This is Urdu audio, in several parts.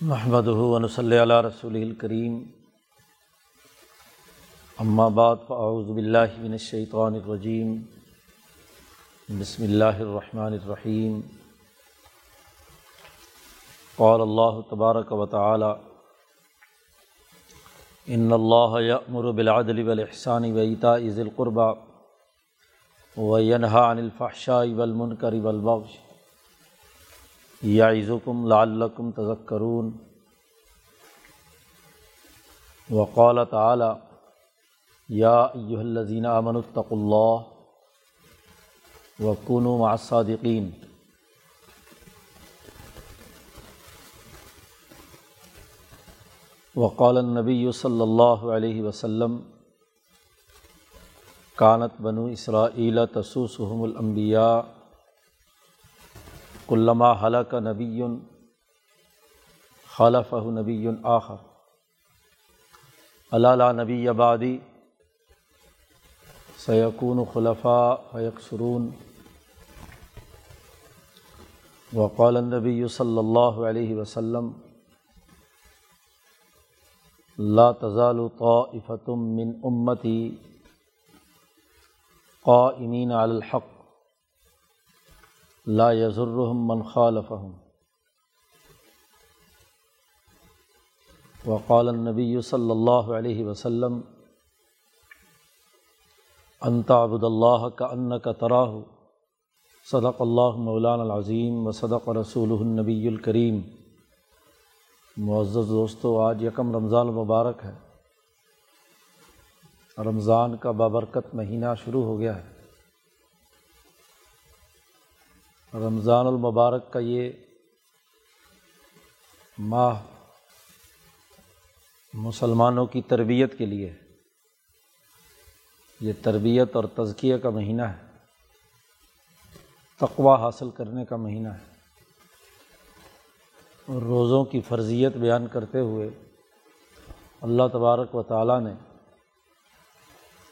محمد صلی اللہ رسول الکریم اما بعد فاعوذ باللہ من الشیطان الرجیم بسم اللہ الرحمن الرحیم قال اللہ تبارک و تعالی ان اللہ یأمر بالعدل والاحسان وایتاء ذی القربى وینہا عن الفحشاء والمنکر والبغی یعظکم لعلکم تذکرون۔ وقال تعالی، یا ایہا الذین آمنوا اتقوا اللہ وکونوا مع الصادقین۔ وقال النبی صلی اللہ علیہ وسلم، کانت بنو اسرائیل تسوسهم الانبیاء۔ کلما حلق نبی خلف نبی آخر. اللہ نبی آبادی سیقون خلفاء فیکسرون وقال النبی صلی اللہ علیہ وسلم لا تزال طائفة من امتی قائمین علی الحق. لا یضرهم من خالفهم. وقال النبی صلی اللہ علیہ وسلم انت عبد اللہ کا ان کا تراہ صدق اللہ مولان العظیم و صدق رسول النبی الکریم معزز دوستو، آج یکم رمضان المبارک ہے۔ رمضان کا بابرکت مہینہ شروع ہو گیا ہے۔ رمضان المبارک کا یہ ماہ مسلمانوں کی تربیت کے لیے یہ تربیت اور تزکیہ کا مہینہ ہے۔ تقوا حاصل کرنے کا مہینہ ہے۔ اور روزوں کی فرضیت بیان کرتے ہوئے اللہ تبارک و تعالیٰ نے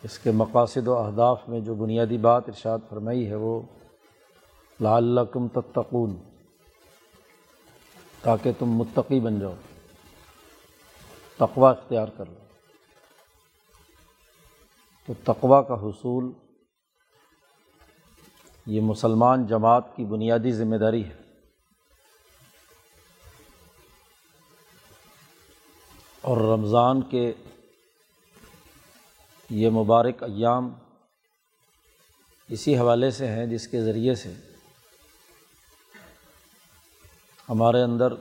اس کے مقاصد و اہداف میں جو بنیادی بات ارشاد فرمائی ہے وہ لعلکم تتقون، تاکہ تم متقی بن جاؤ تقوا اختیار کر لو۔ تو تقوا کا حصول، یہ مسلمان جماعت کی بنیادی ذمہ داری ہے۔ اور رمضان کے یہ مبارک ایام اسی حوالے سے ہیں جس کے ذریعے سے ہمارے اندر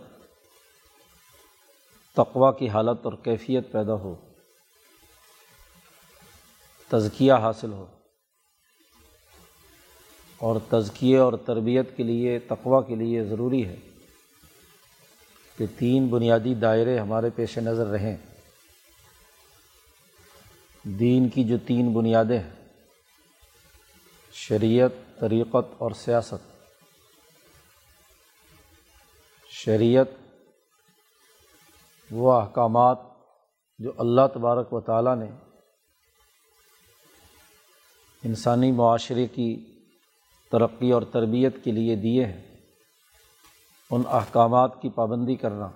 تقوا کی حالت اور کیفیت پیدا ہو، تزکیہ حاصل ہو، اور تزکیے اور تربیت کے لیے تقوا کے لیے ضروری ہے کہ تین بنیادی دائرے ہمارے پیش نظر رہیں۔ دین کی جو تین بنیادیں ہیں، شریعت، طریقت اور سیاست شریعت، وہ احکامات جو اللہ تبارک و تعالیٰ نے انسانی معاشرے کی ترقی اور تربیت کے لیے دیے ہیں، ان احکامات کی پابندی کرنا،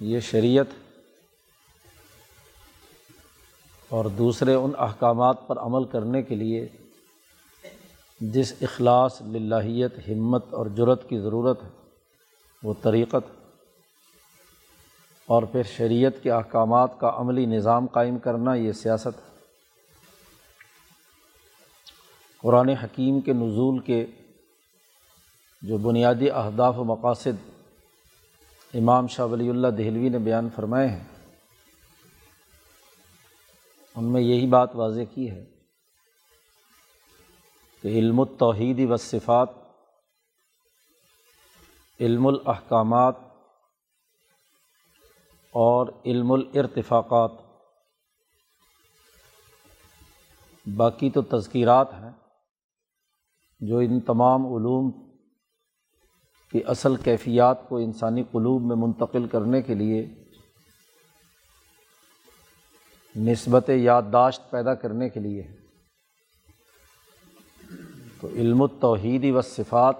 یہ شریعت اور دوسرے ان احکامات پر عمل کرنے کے لیے جس اخلاص، للہیت، ہمت اور جرت کی ضرورت ہے، وہ طریقت اور پھر شریعت کے احکامات کا عملی نظام قائم کرنا یہ سیاست ہے۔ قرآن حکیم کے نزول کے جو بنیادی اہداف و مقاصد امام شاہ ولی اللہ دہلوی نے بیان فرمائے ہیں، ان میں یہی بات واضح کی ہے کہ علم التوحید و صفات، علم الاحکامات اور علم الارتفاقات۔ باقی تو تذکیرات ہیں جو ان تمام علوم کی اصل کیفیات کو انسانی قلوب میں منتقل کرنے کے لیے نسبت یادداشت پیدا کرنے کے لیے ہے تو علم التوحید و صفات،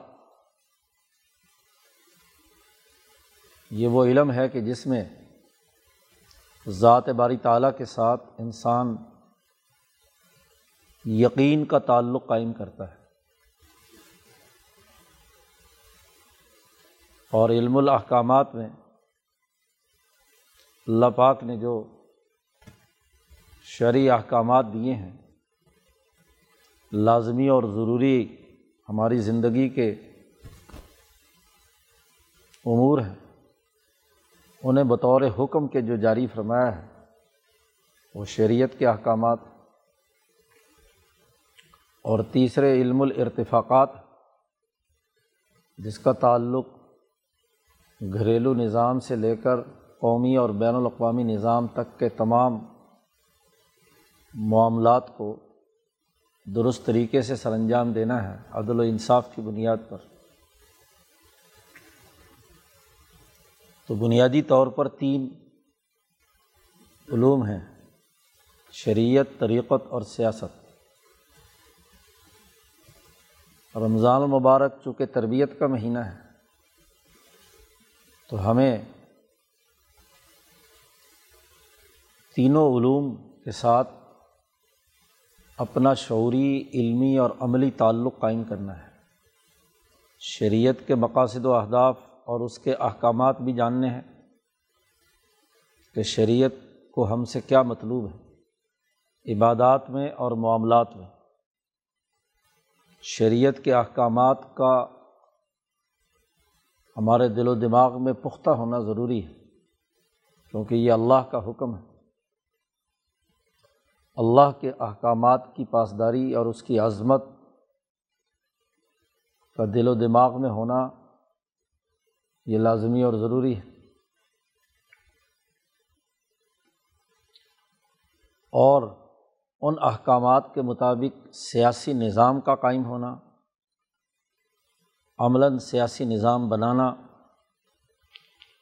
یہ وہ علم ہے کہ جس میں ذات باری تعالیٰ کے ساتھ انسان یقین کا تعلق قائم کرتا ہے اور علم الاحکامات میں اللہ پاک نے جو شرعی احکامات دیے ہیں لازمی اور ضروری ہماری زندگی کے امور ہیں۔ انہیں بطور حکم کے جو جاری فرمایا ہے، وہ شریعت کے احکامات اور تیسرے علم الارتفاقات، جس کا تعلق گھریلو نظام سے لے کر قومی اور بین الاقوامی نظام تک کے تمام معاملات کو درست طریقے سے سر انجام دینا ہے، عدل و انصاف کی بنیاد پر۔ تو بنیادی طور پر تین علوم ہیں، شریعت، طریقت اور سیاست۔ رمضان المبارک چونکہ تربیت کا مہینہ ہے، تو ہمیں تینوں علوم کے ساتھ اپنا شعوری، علمی اور عملی تعلق قائم کرنا ہے۔ شریعت کے مقاصد و اہداف اور اس کے احکامات بھی جاننے ہیں کہ شریعت کو ہم سے کیا مطلوب ہے۔ عبادات میں اور معاملات میں۔ شریعت کے احکامات کا ہمارے دل و دماغ میں پختہ ہونا ضروری ہے، کیونکہ یہ اللہ کا حکم ہے۔ اللہ کے احکامات کی پاسداری اور اس کی عظمت کا دل و دماغ میں ہونا یہ لازمی اور ضروری ہے۔ اور ان احکامات کے مطابق سیاسی نظام کا قائم ہونا، عملاً سیاسی نظام بنانا،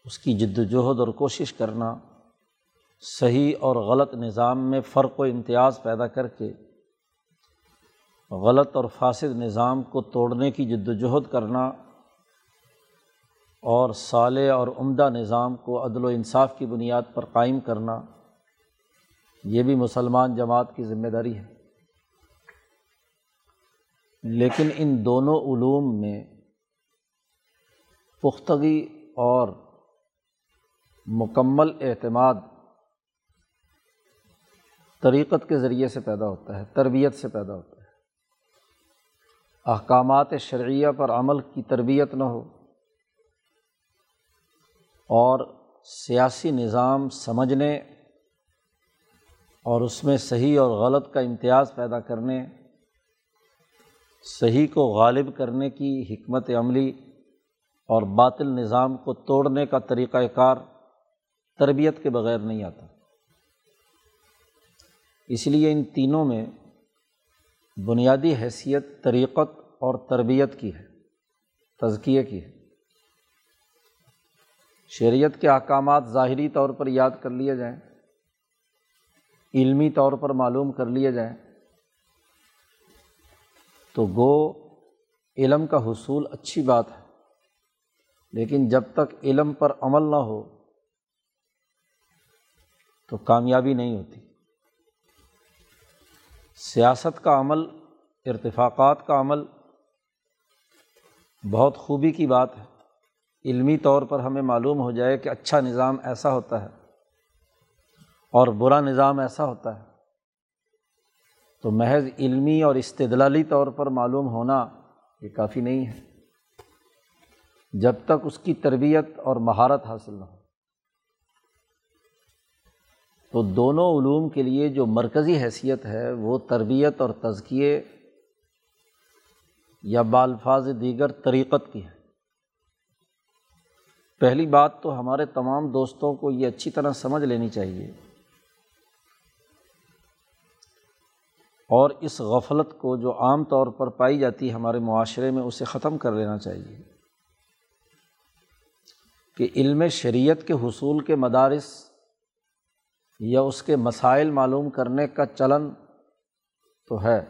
اس کی جد وجہد اور کوشش کرنا صحیح اور غلط نظام میں فرق و امتیاز پیدا کر کے غلط اور فاصد نظام کو توڑنے کی جد وجہد کرنا اور صالح اور عمدہ نظام کو عدل و انصاف کی بنیاد پر قائم کرنا، یہ بھی مسلمان جماعت کی ذمہ داری ہے۔ لیکن ان دونوں علوم میں پختگی اور مکمل اعتماد طریقت کے ذریعے سے پیدا ہوتا ہے، تربیت سے پیدا ہوتا ہے۔ احکامات شرعیہ پر عمل کی تربیت نہ ہو اور سیاسی نظام سمجھنے اور اس میں صحیح اور غلط کا امتیاز پیدا کرنے، صحیح کو غالب کرنے کی حکمت عملی اور باطل نظام کو توڑنے کا طریقۂ کار تربیت کے بغیر نہیں آتا۔ اس لیے ان تینوں میں بنیادی حیثیت، طریقت اور تربیت کی ہے، تزکیے کی ہے۔ شریعت کے احکامات ظاہری طور پر یاد کر لیے جائیں، علمی طور پر معلوم کر لیے جائیں، تو گو علم کا حصول اچھی بات ہے۔ لیکن جب تک علم پر عمل نہ ہو، تو کامیابی نہیں ہوتی۔ سیاست کا عمل، ارتفاقات کا عمل بہت خوبی کی بات ہے۔ علمی طور پر ہمیں معلوم ہو جائے کہ اچھا نظام ایسا ہوتا ہے اور برا نظام ایسا ہوتا ہے۔ تو محض علمی اور استدلالی طور پر معلوم ہونا یہ کافی نہیں ہے۔ جب تک اس کی تربیت اور مہارت حاصل نہ ہو۔ تو دونوں علوم کے لیے جو مرکزی حیثیت ہے، وہ تربیت اور تزکیے یا بالفاظ دیگر طریقت کی ہے پہلی بات تو ہمارے تمام دوستوں کو یہ اچھی طرح سمجھ لینی چاہیے۔ اور اس غفلت کو جو عام طور پر پائی جاتی ہے ہمارے معاشرے میں، اسے ختم کر لینا چاہیے۔ کہ علم شریعت کے حصول کے مدارس یا اس کے مسائل معلوم کرنے کا چلن تو ہے۔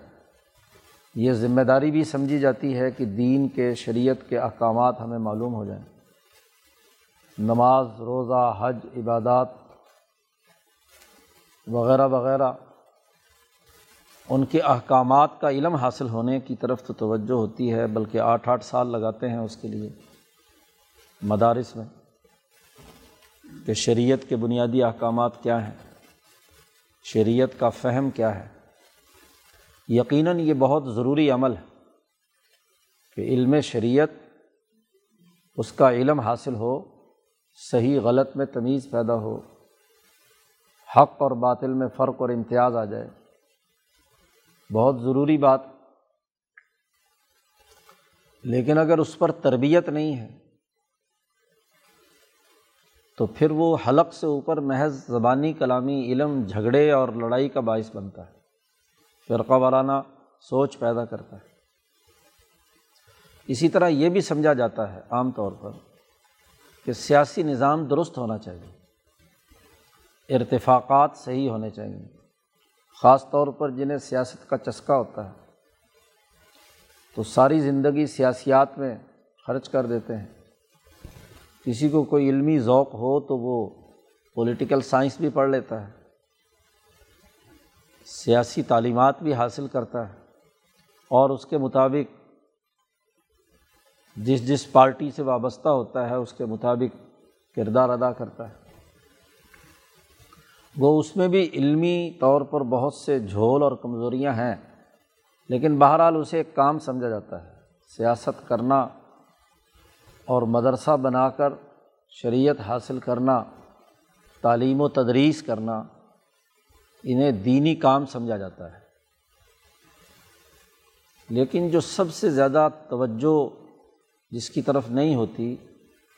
یہ ذمہ داری بھی سمجھی جاتی ہے کہ دین کے، شریعت کے احکامات ہمیں معلوم ہو جائیں۔ نماز، روزہ، حج، عبادات وغیرہ وغیرہ، ان کے احکامات کا علم حاصل ہونے کی طرف تو توجہ ہوتی ہے، بلکہ آٹھ آٹھ سال لگاتے ہیں اس کے لیے مدارس میں۔ کہ شریعت کے بنیادی احکامات کیا ہیں؟ شریعت کا فہم کیا ہے؟ یقیناً یہ بہت ضروری عمل ہے کہ علم شریعت اس کا علم حاصل ہو، صحیح غلط میں تمیز پیدا ہو، حق اور باطل میں فرق اور امتیاز آ جائے۔ بہت ضروری بات۔ لیکن اگر اس پر تربیت نہیں ہے تو پھر وہ حلق سے اوپر محض زبانی کلامی علم، جھگڑے اور لڑائی کا باعث بنتا ہے۔ فرقہ وارانہ سوچ پیدا کرتا ہے۔ اسی طرح یہ بھی سمجھا جاتا ہے عام طور پر کہ سیاسی نظام درست ہونا چاہیے۔ ارتفاقات صحیح ہونے چاہئیں خاص طور پر جنہیں سیاست کا چسکا ہوتا ہے۔ تو ساری زندگی سیاسیات میں خرچ کر دیتے ہیں۔ کسی کو کوئی علمی ذوق ہو تو وہ پولیٹیکل سائنس بھی پڑھ لیتا ہے۔ سیاسی تعلیمات بھی حاصل کرتا ہے۔ اور اس کے مطابق جس جس پارٹی سے وابستہ ہوتا ہے، اس کے مطابق کردار ادا کرتا ہے۔ وہ اس میں بھی علمی طور پر بہت سے جھول اور کمزوریاں ہیں، لیکن بہرحال اسے ایک کام سمجھا جاتا ہے۔ سیاست کرنا اور مدرسہ بنا کر شریعت حاصل کرنا، تعلیم و تدریس کرنا، انہیں دینی کام سمجھا جاتا ہے۔ لیکن جو سب سے زیادہ توجہ جس کی طرف نہیں ہوتی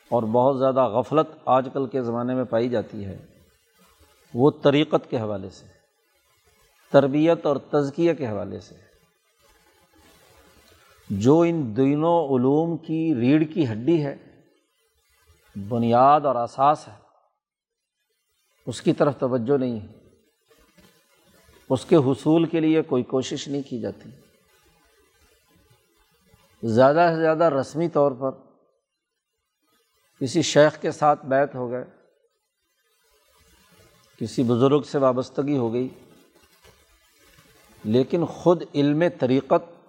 اور بہت زیادہ غفلت آج کل کے زمانے میں پائی جاتی ہے، وہ طریقت کے حوالے سے، تربیت اور تزکیے کے حوالے سے۔ جو ان دونوں علوم کی ریڑھ کی ہڈی ہے، بنیاد اور اساس ہے، اس کی طرف توجہ نہیں ہے۔ اس کے حصول کے لیے کوئی کوشش نہیں کی جاتی۔ زیادہ سے زیادہ رسمی طور پر کسی شیخ کے ساتھ بیت ہو گئے، کسی بزرگ سے وابستگی ہو گئی، لیکن خود علم طریقت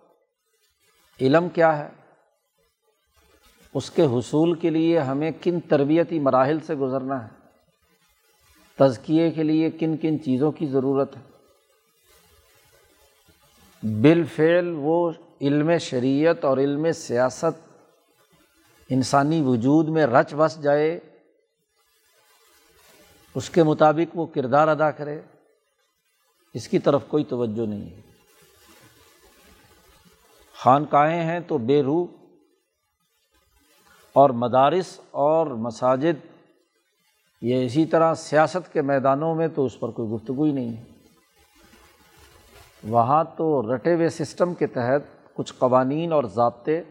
علم کیا ہے؟ اس کے حصول کے لیے ہمیں کن تربیتی مراحل سے گزرنا ہے؟ تزکیے کے لیے کن کن چیزوں کی ضرورت ہے؟ بالفعل وہ علم شریعت اور علم سیاست انسانی وجود میں رچ بس جائے، اس کے مطابق وہ کردار ادا کرے، اس کی طرف کوئی توجہ نہیں ہے۔ خانقاہیں ہیں تو بے روح اور مدارس اور مساجد، یہ اسی طرح سیاست کے میدانوں میں تو اس پر کوئی گفتگو ہی نہیں ہے۔ وہاں تو رٹے ہوئے سسٹم کے تحت کچھ قوانین اور ضابطے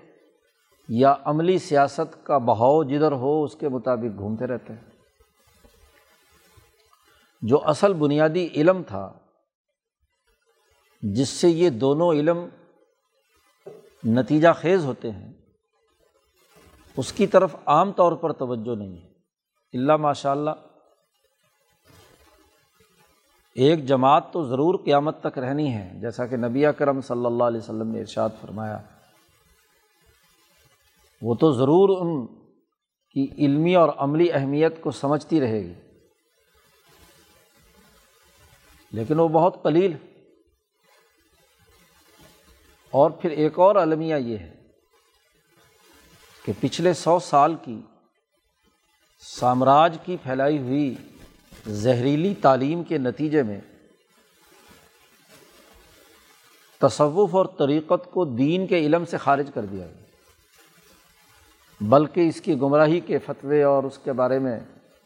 یا عملی سیاست کا بہاؤ جدھر ہو، اس کے مطابق گھومتے رہتے ہیں۔ جو اصل بنیادی علم تھا، جس سے یہ دونوں علم نتیجہ خیز ہوتے ہیں، اس کی طرف عام طور پر توجہ نہیں ہے۔ اللہ ماشاء اللہ ایک جماعت تو ضرور قیامت تک رہنی ہے۔ جیسا کہ نبی کرم صلی اللہ علیہ وسلم نے ارشاد فرمایا، وہ تو ضرور ان کی علمی اور عملی اہمیت کو سمجھتی رہے گی۔ لیکن وہ بہت قلیل اور پھر ایک اور المیہ یہ ہے کہ پچھلے سو سال کی سامراج کی پھیلائی ہوئی زہریلی تعلیم کے نتیجے میں تصوف اور طریقت کو دین کے علم سے خارج کر دیا گیا۔ بلکہ اس کی گمراہی کے فتوے اور اس کے بارے میں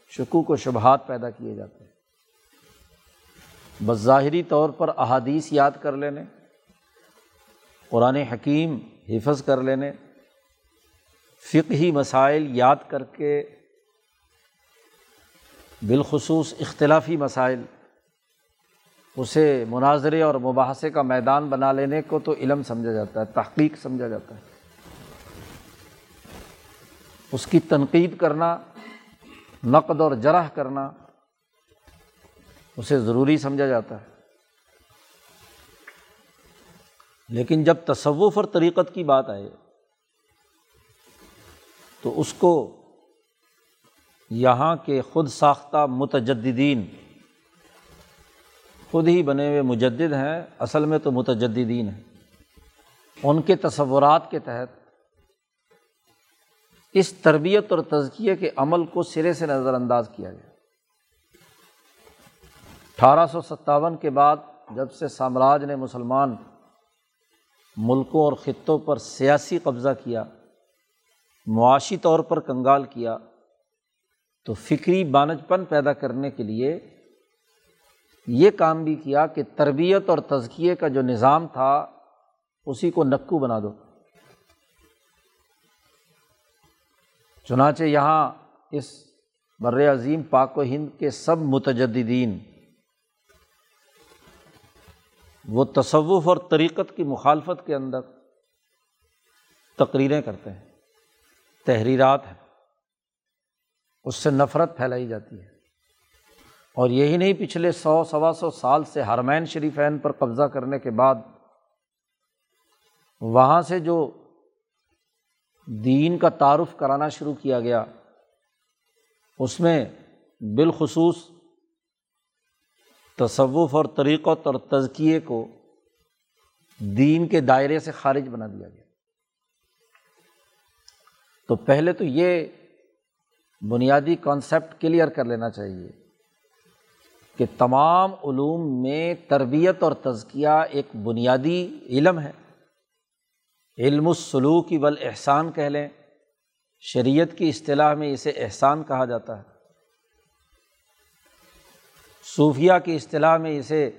شکوک و شبہات پیدا کیے جاتے ہیں۔ بظاہری طور پر احادیث یاد کر لینے قرآن حکیم حفظ کر لینے فقہی مسائل یاد کر کے، بالخصوص اختلافی مسائل، اسے مناظرے اور مباحثے کا میدان بنا لینے کو تو علم سمجھا جاتا ہے، تحقیق سمجھا جاتا ہے۔ اس کی تنقید کرنا، نقد اور جرح کرنا، اسے ضروری سمجھا جاتا ہے۔ لیکن جب تصوف اور طریقت کی بات آئے، تو اس کو یہاں کے خود ساختہ متجدین خود ہی بنے ہوئے مجدد ہیں، اصل میں تو متجدین ہیں۔ ان کے تصورات کے تحت اس تربیت اور تزکیے کے عمل کو سرے سے نظر انداز کیا گیا۔ اٹھارہ سو ستاون کے بعد جب سے سامراج نے مسلمان ملکوں اور خطوں پر سیاسی قبضہ کیا، معاشی طور پر کنگال کیا، تو فکری بانج پن پیدا کرنے کے لیے یہ کام بھی کیا کہ تربیت اور تزکیے کا جو نظام تھا، اسی کو نکو بنا دو۔ چنانچہ یہاں اس بر عظیم پاک و ہند کے سب متجدین وہ تصوف اور طریقت کی مخالفت کے اندر تقریریں کرتے ہیں، تحریرات ہیں، اس سے نفرت پھیلائی جاتی ہے۔ اور یہی نہیں، پچھلے سو، سوا سو سال سے ہرمین شریفین پر قبضہ کرنے کے بعد وہاں سے جو دین کا تعارف کرانا شروع کیا گیا، اس میں بالخصوص تصوف اور طریقت اور تزکیے کو دین کے دائرے سے خارج بنا دیا گیا۔ تو پہلے تو یہ بنیادی کانسیپٹ کلیئر کر لینا چاہیے کہ تمام علوم میں تربیت اور تزکیہ ایک بنیادی علم ہے۔ علم السلوک کی بل احسان کہہ لیں، شریعت کی اصطلاح میں اسے احسان کہا جاتا ہے۔ صوفیہ کی اصطلاح میں اسے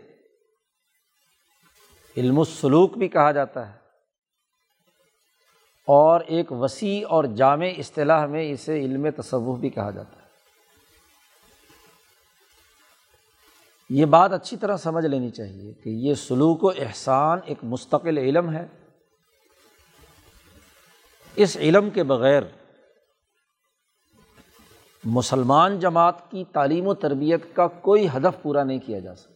علم السلوک بھی کہا جاتا ہے۔ اور ایک وسیع اور جامع اصطلاح میں اسے علم تصوف بھی کہا جاتا ہے۔ یہ بات اچھی طرح سمجھ لینی چاہیے کہ یہ سلوک و احسان ایک مستقل علم ہے۔ اس علم کے بغیر مسلمان جماعت کی تعلیم و تربیت کا کوئی ہدف پورا نہیں کیا جا سکتا۔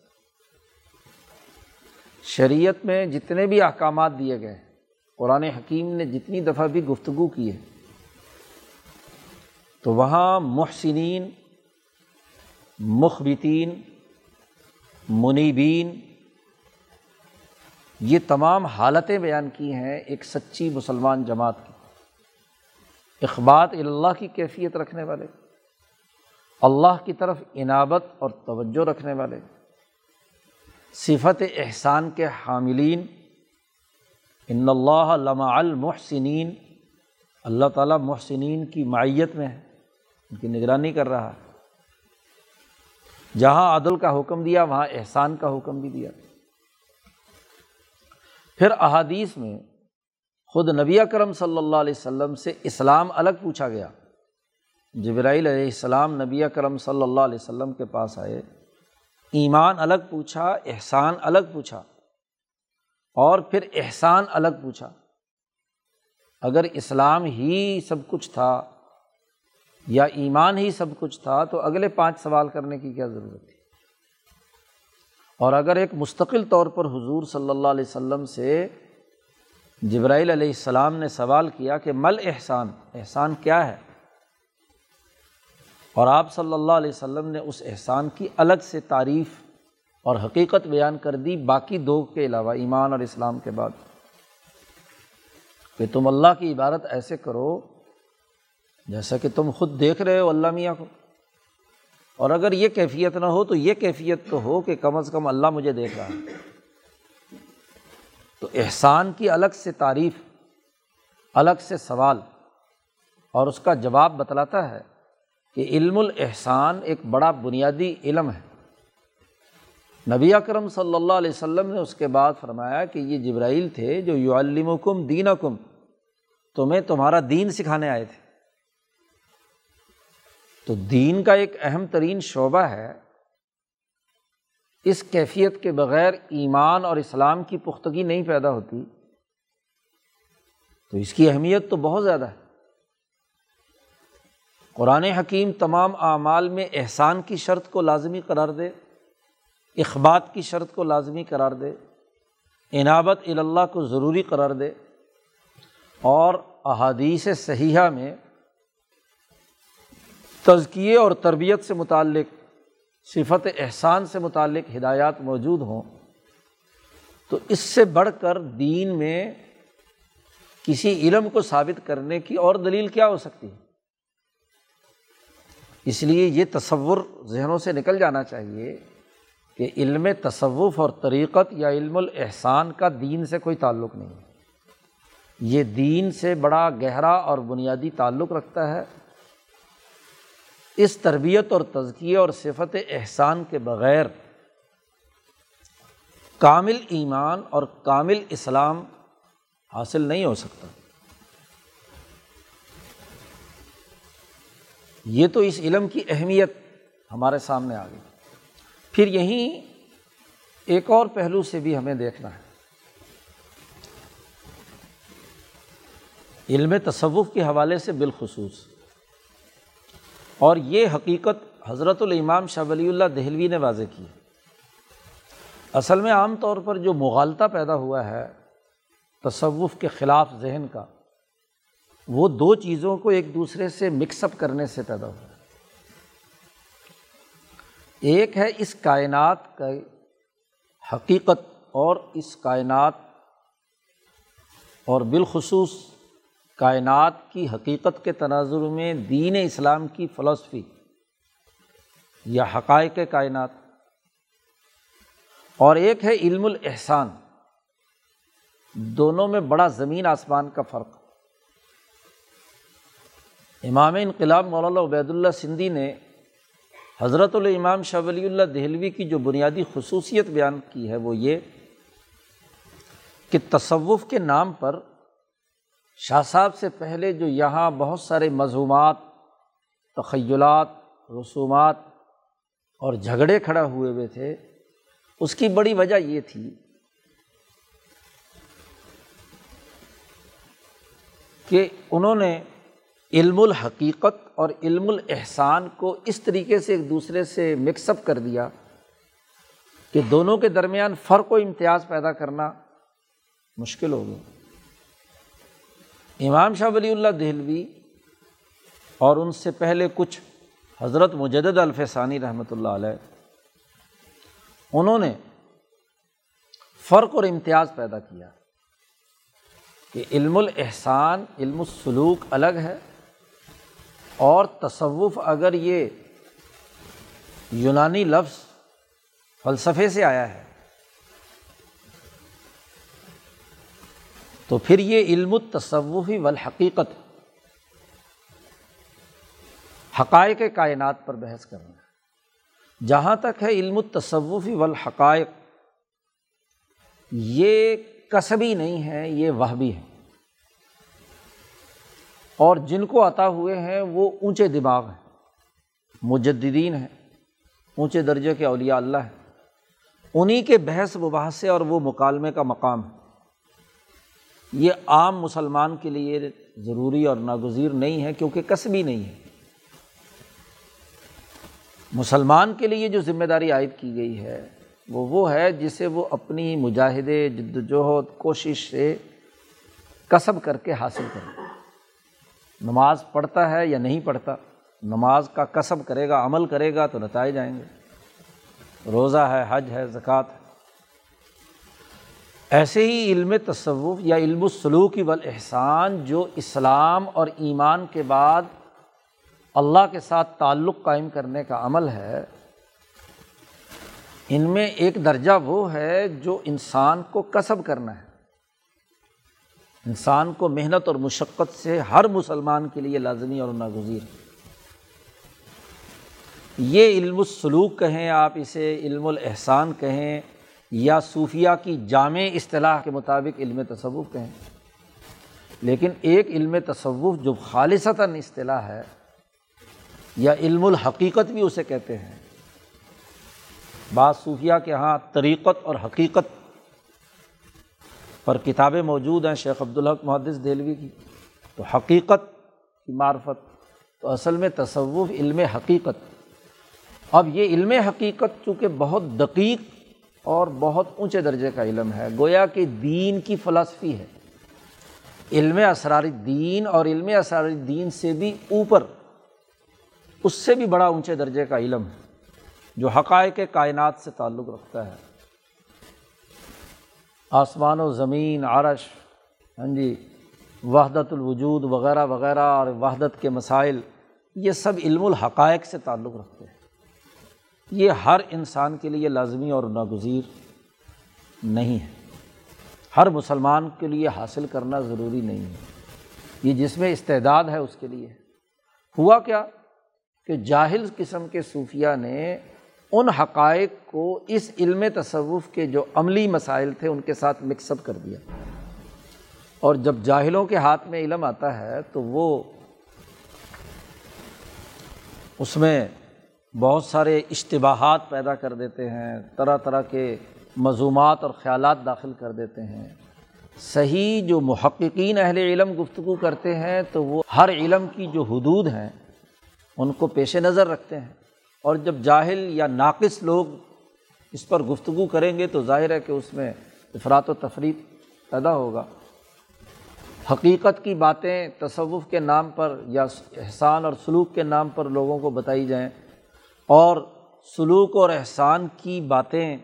شریعت میں جتنے بھی احکامات دیے گئے قرآن حکیم نے جتنی دفعہ بھی گفتگو کی ہے، تو وہاں محسنین، مخبتین، منیبین، یہ تمام حالتیں بیان کی ہیں ایک سچی مسلمان جماعت کی۔ اخبات اللہ کی کیفیت رکھنے والے۔ اللہ کی طرف عنابت اور توجہ رکھنے والے۔ صفت احسان کے حاملین۔ ان اللہ لمع المحسنین۔ اللہ تعالیٰ محسنین کی معیت میں ہے، ان کی نگرانی کر رہا ہے۔ جہاں عدل کا حکم دیا، وہاں احسان کا حکم بھی دیا۔ پھر احادیث میں خود نبی کرم صلی اللہ علیہ وسلم سے اسلام الگ پوچھا گیا۔ جبرائیل علیہ السلام نبی کرم صلی اللہ علیہ وسلم کے پاس آئے، ایمان الگ پوچھا، احسان الگ پوچھا، اور پھر احسان الگ پوچھا۔ اگر اسلام ہی سب کچھ تھا یا ایمان ہی سب کچھ تھا، تو اگلے پانچ سوال کرنے کی کیا ضرورت تھی؟ اور اگر ایک مستقل طور پر حضور صلی اللہ علیہ وسلم سے جبرائیل علیہ السلام نے سوال کیا کہ مل احسان احسان کیا ہے؟ اور آپ صلی اللہ علیہ وسلم نے اس احسان کی الگ سے تعریف اور حقیقت بیان کر دی، باقی دو کے علاوہ، ایمان اور اسلام کے بعد۔ کہ تم اللہ کی عبادت ایسے کرو جیسا کہ تم خود دیکھ رہے ہو اللہ میاں کو۔ اور اگر یہ کیفیت نہ ہو تو یہ کیفیت تو ہو کہ کم از کم اللہ مجھے دیکھ رہا ہے۔ تو احسان کی الگ سے تعریف، الگ سے سوال اور اس کا جواب بتلاتا ہے کہ علم الاحسان ایک بڑا بنیادی علم ہے۔ نبی اکرم صلی اللہ علیہ وسلم نے اس کے بعد فرمایا کہ یہ جبرائیل تھے جو یو علم کم دین کم تمہیں تمہارا دین سکھانے آئے تھے۔ تو دین کا ایک اہم ترین شعبہ ہے۔ اس کیفیت کے بغیر ایمان اور اسلام کی پختگی نہیں پیدا ہوتی۔ تو اس کی اہمیت تو بہت زیادہ ہے۔ قرآن حکیم تمام اعمال میں احسان کی شرط کو لازمی قرار دے، اخبات کی شرط کو لازمی قرار دے، عنابت اللہ کو ضروری قرار دے اور احادیث صحیحہ میں تزکیے اور تربیت سے متعلق، صفت احسان سے متعلق ہدایات موجود ہوں۔ تو اس سے بڑھ کر دین میں کسی علم کو ثابت کرنے کی اور دلیل کیا ہو سکتی؟ ہے اس لیے یہ تصور ذہنوں سے نکل جانا چاہیے کہ علم تصوف اور طریقت یا علم الاحسان کا دین سے کوئی تعلق نہیں ہے۔ یہ دین سے بڑا گہرا اور بنیادی تعلق رکھتا ہے۔ اس تربیت اور تزکیے اور صفت احسان کے بغیر کامل ایمان اور کامل اسلام حاصل نہیں ہو سکتا۔ یہ تو اس علم کی اہمیت ہمارے سامنے آ گئی۔ پھر یہیں ایک اور پہلو سے بھی ہمیں دیکھنا ہے۔ علم تصوف کے حوالے سے بالخصوص۔ اور یہ حقیقت حضرت الامام شاہ ولی اللہ دہلوی نے واضح کی اصل میں عام طور پر جو مغالطہ پیدا ہوا ہے تصوف کے خلاف ذہن کا وہ دو چیزوں کو ایک دوسرے سے مکس اپ کرنے سے پیدا ہوا ایک ہے اس کائنات کا حقیقت اور اس کائنات اور بالخصوص کائنات کی حقیقت کے تناظر میں دین اسلام کی فلسفی یا حقائق کائنات۔ اور ایک ہے علم الاحسان، دونوں میں بڑا زمین آسمان کا فرق۔ امام انقلاب مولانا عبید اللہ سندھی نے حضرت الامام شاہ ولی اللہ دہلوی کی جو بنیادی خصوصیت بیان کی ہے وہ یہ کہ تصوف کے نام پر شاہ صاحب سے پہلے جو یہاں بہت سارے مضمومات تخیلات، رسومات اور جھگڑے کھڑا ہوئے ہوئے تھے، اس کی بڑی وجہ یہ تھی کہ انہوں نے علم الحقیقت اور علم الاحسان کو اس طریقے سے ایک دوسرے سے مکس اپ کر دیا کہ دونوں کے درمیان فرق و امتیاز پیدا کرنا مشکل ہو گیا۔ امام شاہ ولی اللہ دہلوی اور ان سے پہلے کچھ حضرت مجدد الفسانی رحمۃ اللہ علیہ، انہوں نے فرق اور امتیاز پیدا کیا کہ علم الاحسان، علم السلوک الگ ہے اور تصوف اگر یہ یونانی لفظ فلسفے سے آیا ہے، تو پھر یہ علم التصوفی والحقیقت حقائق کائنات پر بحث کرنا۔ ہے جہاں تک ہے علم التصوفی والحقائق، یہ کسبی نہیں ہے، یہ وہ بھی ہے۔ اور جن کو عطا ہوئے ہیں وہ اونچے دماغ ہیں مجدین ہیں، اونچے درجے کے اولیاء اللہ ہیں۔ انہیں کے بحث مباحثے اور وہ مکالمے کا مقام ہے۔ یہ عام مسلمان کے لیے ضروری اور ناگزیر نہیں ہے کیونکہ کسبی نہیں ہے۔ مسلمان کے لیے جو ذمہ داری عائد کی گئی ہے، وہ وہ ہے جسے وہ اپنی مجاہدے جد وجہد کوشش سے کسب کر کے حاصل کرے نماز پڑھتا ہے یا نہیں پڑھتا، نماز کا کسب کرے گا، عمل کرے گا تو نتائج جائیں گے۔ روزہ ہے، حج ہے، زکوٰۃ ہے۔ ایسے ہی علم تصوف یا علم السلوک و احسان جو اسلام اور ایمان کے بعد اللہ کے ساتھ تعلق قائم کرنے کا عمل ہے، ان میں ایک درجہ وہ ہے جو انسان کو کسب کرنا ہے۔ انسان کو محنت اور مشقت سے ہر مسلمان کے لیے لازمی اور ناگزیر یہ علم السلوک کہیں، آپ اسے علم الاحسان کہیں یا صوفیہ کی جامع اصطلاح کے مطابق علم تصوف کہیں۔ لیکن ایک علم تصوف جو خالصتاً اصطلاح ہے یا علم الحقیقت بھی اسے کہتے ہیں۔ بعض صوفیہ کے یہاں طریقت اور حقیقت پر کتابیں موجود ہیں شیخ عبدالحق محدث دہلوی کی، تو حقیقت کی معرفت، تو اصل میں تصوف علم حقیقت۔ اب یہ علم حقیقت چونکہ بہت دقیق اور بہت اونچے درجے کا علم ہے، گویا کہ دین کی فلاسفی ہے۔ علم اسرار دین اور علم اسرار دین سے بھی اوپر، اس سے بھی بڑا اونچے درجے کا علم ہے، جو حقائق کائنات سے تعلق رکھتا ہے۔ آسمان و زمین، عرش ہاں جی وحدت الوجود وغیرہ وغیرہ اور وحدت کے مسائل، یہ سب علم الحقائق سے تعلق رکھتے ہیں۔ یہ ہر انسان کے لیے لازمی اور ناگزیر نہیں ہے۔ ہر مسلمان کے لیے حاصل کرنا ضروری نہیں ہے۔ یہ جس میں استعداد ہے، اس کے لیے۔ ہوا کیا کہ جاہل قسم کے صوفیہ نے ان حقائق کو اس علم تصوف کے جو عملی مسائل تھے ان کے ساتھ مکس اپ کر دیا۔ اور جب جاہلوں کے ہاتھ میں علم آتا ہے تو وہ اس میں بہت سارے اشتباہات پیدا کر دیتے ہیں، طرح طرح کے مضومات اور خیالات داخل کر دیتے ہیں۔ صحیح جو محققین اہل علم گفتگو کرتے ہیں تو وہ ہر علم کی جو حدود ہیں ان کو پیش نظر رکھتے ہیں۔ اور جب جاہل یا ناقص لوگ اس پر گفتگو کریں گے تو ظاہر ہے کہ اس میں افراد و تفریح پیدا ہوگا۔ حقیقت کی باتیں تصوف کے نام پر یا احسان اور سلوک کے نام پر لوگوں کو بتائی جائیں اور سلوک اور احسان کی باتیں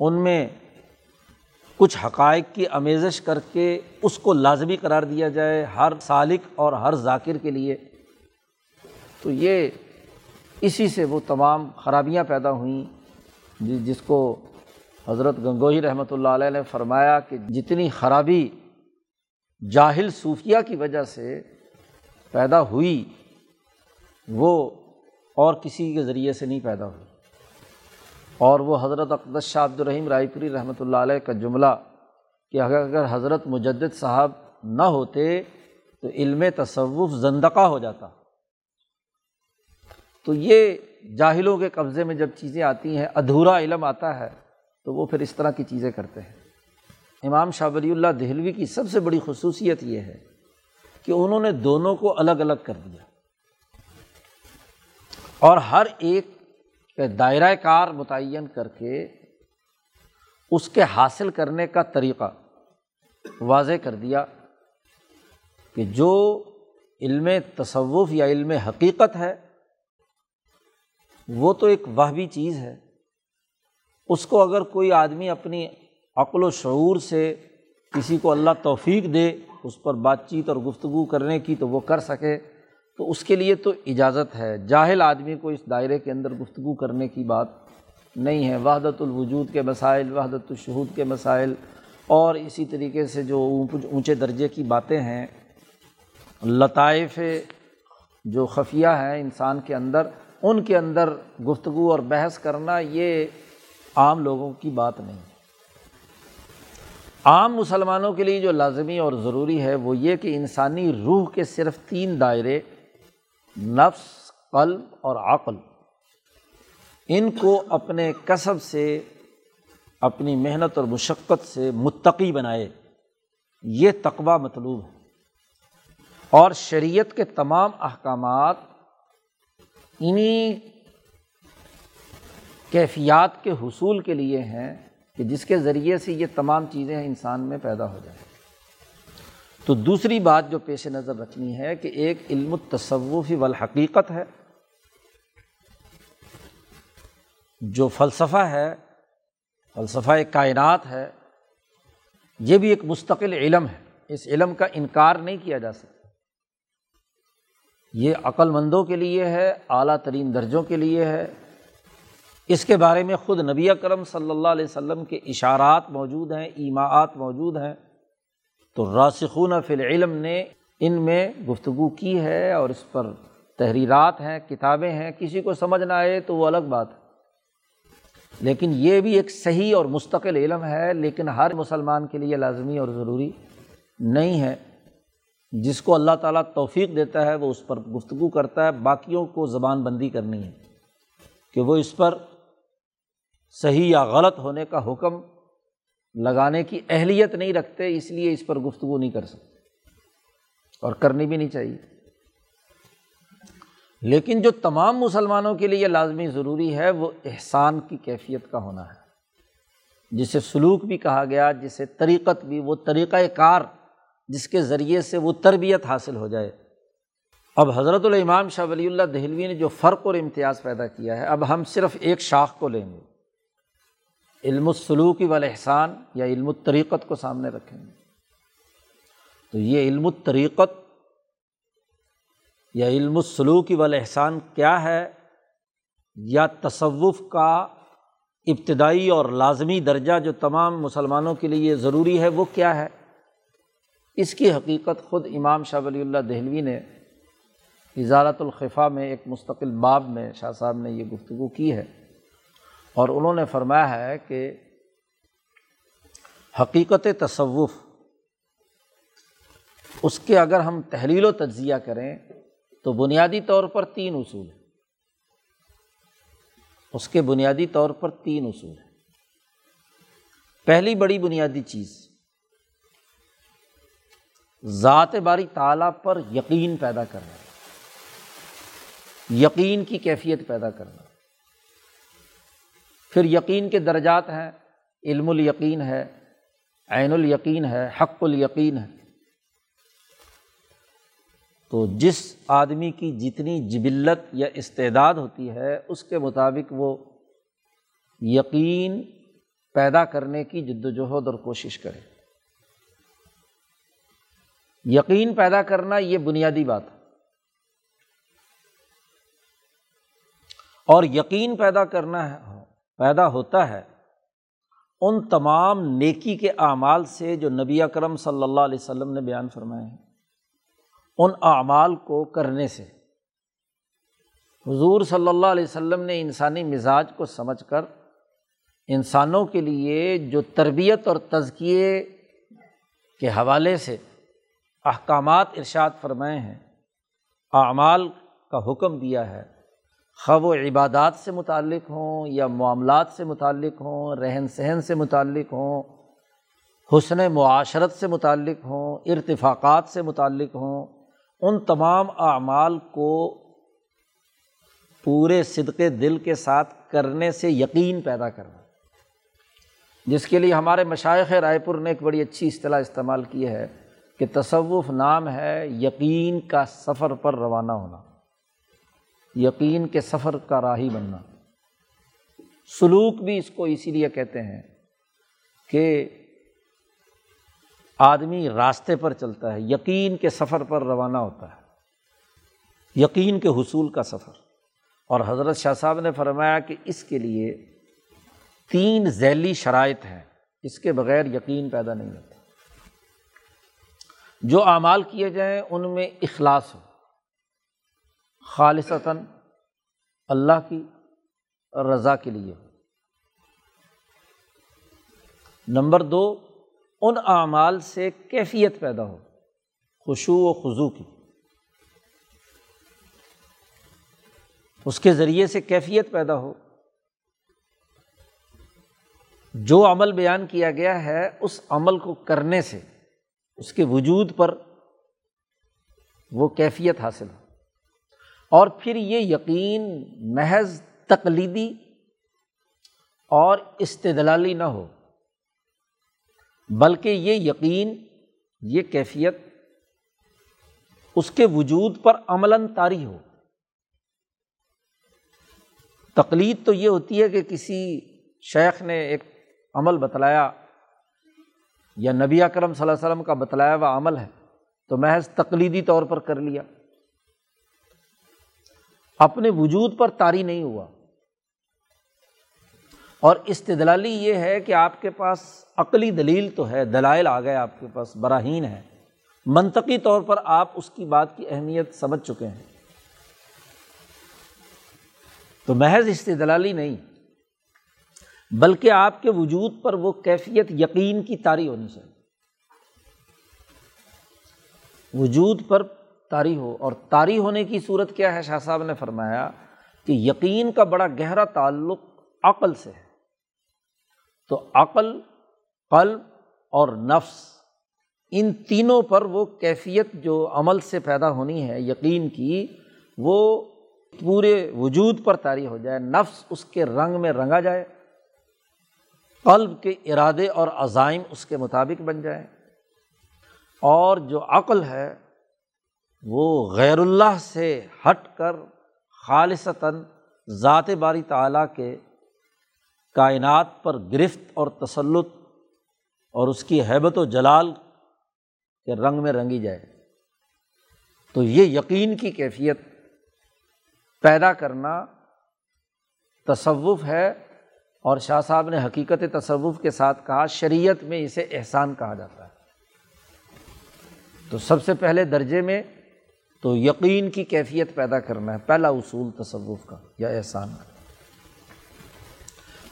ان میں کچھ حقائق کی آمیزش کر کے اس کو لازمی قرار دیا جائے ہر سالق اور ہر ذاکر کے لیے۔ تو یہ اسی سے وہ تمام خرابیاں پیدا ہوئیں۔ جی، جس کو حضرت گنگوہی رحمۃ اللہ علیہ نے فرمایا کہ جتنی خرابی جاہل صوفیہ کی وجہ سے پیدا ہوئی، وہ اور کسی کے ذریعے سے نہیں پیدا ہوئی۔ اور وہ حضرت اقدس شاہ عبد الرحیم رائے پوری رحمۃ اللہ علیہ کا جملہ کہ اگر اگر حضرت مجدد صاحب نہ ہوتے تو علم تصوف زندقہ ہو جاتا۔ تو یہ جاہلوں کے قبضے میں جب چیزیں آتی ہیں، ادھورا علم آتا ہے، تو وہ پھر اس طرح کی چیزیں کرتے ہیں۔ امام شاہ ولی اللہ دہلوی کی سب سے بڑی خصوصیت یہ ہے کہ انہوں نے دونوں کو الگ الگ کر دیا۔ اور ہر ایک دائرۂ کار متعین کر کے اس کے حاصل کرنے کا طریقہ واضح کر دیا کہ جو علم تصوف یا علم حقیقت ہے وہ تو ایک واہوی چیز ہے۔ اس کو اگر کوئی آدمی اپنی عقل و شعور سے کسی کو اللہ توفیق دے، اس پر بات چیت اور گفتگو کرنے کی تو وہ کر سکے۔ تو اس کے لیے تو اجازت ہے۔ جاہل آدمی کو اس دائرے کے اندر گفتگو کرنے کی بات نہیں ہے۔ وحدت الوجود کے مسائل، وحدت الشہود کے مسائل اور اسی طریقے سے جو اونچے درجے کی باتیں ہیں، لطائف جو خفیہ ہیں انسان کے اندر ان کے اندر گفتگو اور بحث کرنا یہ عام لوگوں کی بات نہیں عام مسلمانوں کے لیے جو لازمی اور ضروری ہے وہ یہ کہ انسانی روح کے صرف تین دائرے، نفس، قلب اور عقل، ان کو اپنے کسب سے، اپنی محنت اور مشقت سے متقی بنائے۔ یہ تقوا مطلوب ہے۔ اور شریعت کے تمام احکامات انہیں کیفیات کے حصول کے لیے ہیں کہ جس کے ذریعے سے یہ تمام چیزیں انسان میں پیدا ہو جائیں۔ تو دوسری بات جو پیش نظر رکھنی ہے کہ ایک علم التصوفی والحقیقت ہے، جو فلسفہ ہے، فلسفہ کائنات ہے، یہ بھی ایک مستقل علم ہے۔ اس علم کا انکار نہیں کیا جا سکتا۔ یہ عقل مندوں کے لیے ہے، اعلیٰ ترین درجوں کے لیے ہے۔ اس کے بارے میں خود نبی اکرم صلی اللہ علیہ وسلم کے اشارات موجود ہیں، ایماعات موجود ہیں۔ تو راسخون فی العلم نے ان میں گفتگو کی ہے اور اس پر تحریرات ہیں، کتابیں ہیں۔ کسی کو سمجھ نہ آئے تو وہ الگ بات ہے۔ لیکن یہ بھی ایک صحیح اور مستقل علم ہے، لیکن ہر مسلمان کے لیے لازمی اور ضروری نہیں ہے۔ جس کو اللہ تعالیٰ توفیق دیتا ہے وہ اس پر گفتگو کرتا ہے، باقیوں کو زبان بندی کرنی ہے کہ وہ اس پر صحیح یا غلط ہونے کا حکم لگانے کی اہلیت نہیں رکھتے، اس لیے اس پر گفتگو نہیں کر سکتے اور کرنی بھی نہیں چاہیے۔ لیکن جو تمام مسلمانوں کے لیے لازمی ضروری ہے، وہ احسان کی کیفیت کا ہونا ہے۔ جسے سلوک بھی کہا گیا، جسے طریقت بھی، وہ طریقۂ کار جس کے ذریعے سے وہ تربیت حاصل ہو جائے۔ اب حضرت الامام شاہ ولی اللہ دہلوی نے جو فرق اور امتیاز پیدا کیا ہے، اب ہم صرف ایک شاخ کو لیں گے۔ علم السلوکی والاحسان یا علم الطریقت کو سامنے رکھیں گے۔ تو یہ علم الطریقت یا علم السلوکی والاحسان کیا ہے؟ یا تصوف کا ابتدائی اور لازمی درجہ جو تمام مسلمانوں کے لیے ضروری ہے، وہ کیا ہے؟ اس کی حقیقت خود امام شاہ ولی اللہ دہلوی نے اظہارت الخفا میں ایک مستقل باب میں شاہ صاحب نے یہ گفتگو کی ہے اور انہوں نے فرمایا ہے کہ حقیقت تصوف، اس کے اگر ہم تحلیل و تجزیہ کریں تو بنیادی طور پر تین اصول ہیں۔ اس کے بنیادی طور پر تین اصول ہیں۔ پہلی بڑی بنیادی چیز ذات باری تعالیٰ پر یقین پیدا کرنا، یقین کی کیفیت پیدا کرنا۔ پھر یقین کے درجات ہیں، علم الیقین ہے، عین الیقین ہے، حق الیقین ہے۔ تو جس آدمی کی جتنی جبلت یا استعداد ہوتی ہے، اس کے مطابق وہ یقین پیدا کرنے کی جد وجہد اور کوشش کرے۔ یقین پیدا کرنا یہ بنیادی بات ہے۔ اور یقین پیدا کرنا ہے، پیدا ہوتا ہے ان تمام نیکی کے اعمال سے جو نبی اکرم صلی اللہ علیہ وسلم نے بیان فرمائے ہیں۔ ان اعمال کو کرنے سے۔ حضور صلی اللہ علیہ وسلم نے انسانی مزاج کو سمجھ کر انسانوں کے لیے جو تربیت اور تزکیے کے حوالے سے احکامات ارشاد فرمائے ہیں، اعمال کا حکم دیا ہے۔ خب و عبادات سے متعلق ہوں یا معاملات سے متعلق ہوں، رہن سہن سے متعلق ہوں، حسن معاشرت سے متعلق ہوں، ارتفاقات سے متعلق ہوں، ان تمام اعمال کو پورے صدقے دل کے ساتھ کرنے سے یقین پیدا کرنا۔ جس کے لیے ہمارے مشائق رائے پور نے ایک بڑی اچھی اصطلاح استعمال کی ہے۔ کہ تصوف نام ہے یقین کا سفر پر روانہ ہونا، یقین کے سفر کا راہی بننا۔ سلوک بھی اس کو اسی لیے کہتے ہیں کہ آدمی راستے پر چلتا ہے، یقین کے سفر پر روانہ ہوتا ہے۔ یقین کے حصول کا سفر۔ اور حضرت شاہ صاحب نے فرمایا کہ اس کے لیے تین ذیلی شرائط ہیں، اس کے بغیر یقین پیدا نہیں ہوتا۔ جو اعمال کیے جائیں ان میں اخلاص ہو۔ خالصتاً اللہ کی رضا کے لیے نمبر دو، ان اعمال سے کیفیت پیدا ہو خوشو و خضو کی۔ اس کے ذریعے سے کیفیت پیدا ہو۔ جو عمل بیان کیا گیا ہے، اس عمل کو کرنے سے اس کے وجود پر وہ کیفیت حاصل ہو۔ اور پھر یہ یقین محض تقلیدی اور استدلالی نہ ہو، بلکہ یہ یقین، یہ کیفیت اس کے وجود پر عملاً طاری ہو۔ تقلید تو یہ ہوتی ہے کہ کسی شیخ نے ایک عمل بتلایا یا نبی اکرم صلی اللہ علیہ وسلم کا بتلایا ہوا عمل ہے تو محض تقلیدی طور پر کر لیا۔ اپنے وجود پر طاری نہیں ہوا۔ اور استدلالی یہ ہے کہ آپ کے پاس عقلی دلیل تو ہے، دلائل آ گئے آپ کے پاس، براہین ہے۔ منطقی طور پر آپ اس کی بات کی اہمیت سمجھ چکے ہیں۔ تو محض استدلالی نہیں۔ بلکہ آپ کے وجود پر وہ کیفیت یقین کی تاری ہونی چاہیے۔ وجود پر تاری ہو، اور تاری ہونے کی صورت کیا ہے؟ شاہ صاحب نے فرمایا کہ یقین کا بڑا گہرا تعلق عقل سے ہے۔ تو عقل، قلب اور نفس، ان تینوں پر وہ کیفیت جو عمل سے پیدا ہونی ہے، یقین کی، وہ پورے وجود پر طاری ہو جائے، نفس اس کے رنگ میں رنگا جائے۔ قلب کے ارادے اور عزائم اس کے مطابق بن جائیں۔ اور جو عقل ہے، وہ غیر اللہ سے ہٹ کر خالصتاً ذات باری تعلیٰ کے کائنات پر گرفت اور تسلط اور اس کی حیبت و جلال کے رنگ میں رنگی جائے۔ تو یہ یقین کی کیفیت پیدا کرنا تصوف ہے۔ اور شاہ صاحب نے حقیقت تصوف کے ساتھ کہا، شریعت میں اسے احسان کہا جاتا ہے۔ تو سب سے پہلے درجے میں تو یقین کی کیفیت پیدا کرنا ہے، پہلا اصول تصوف کا یا احسان کا۔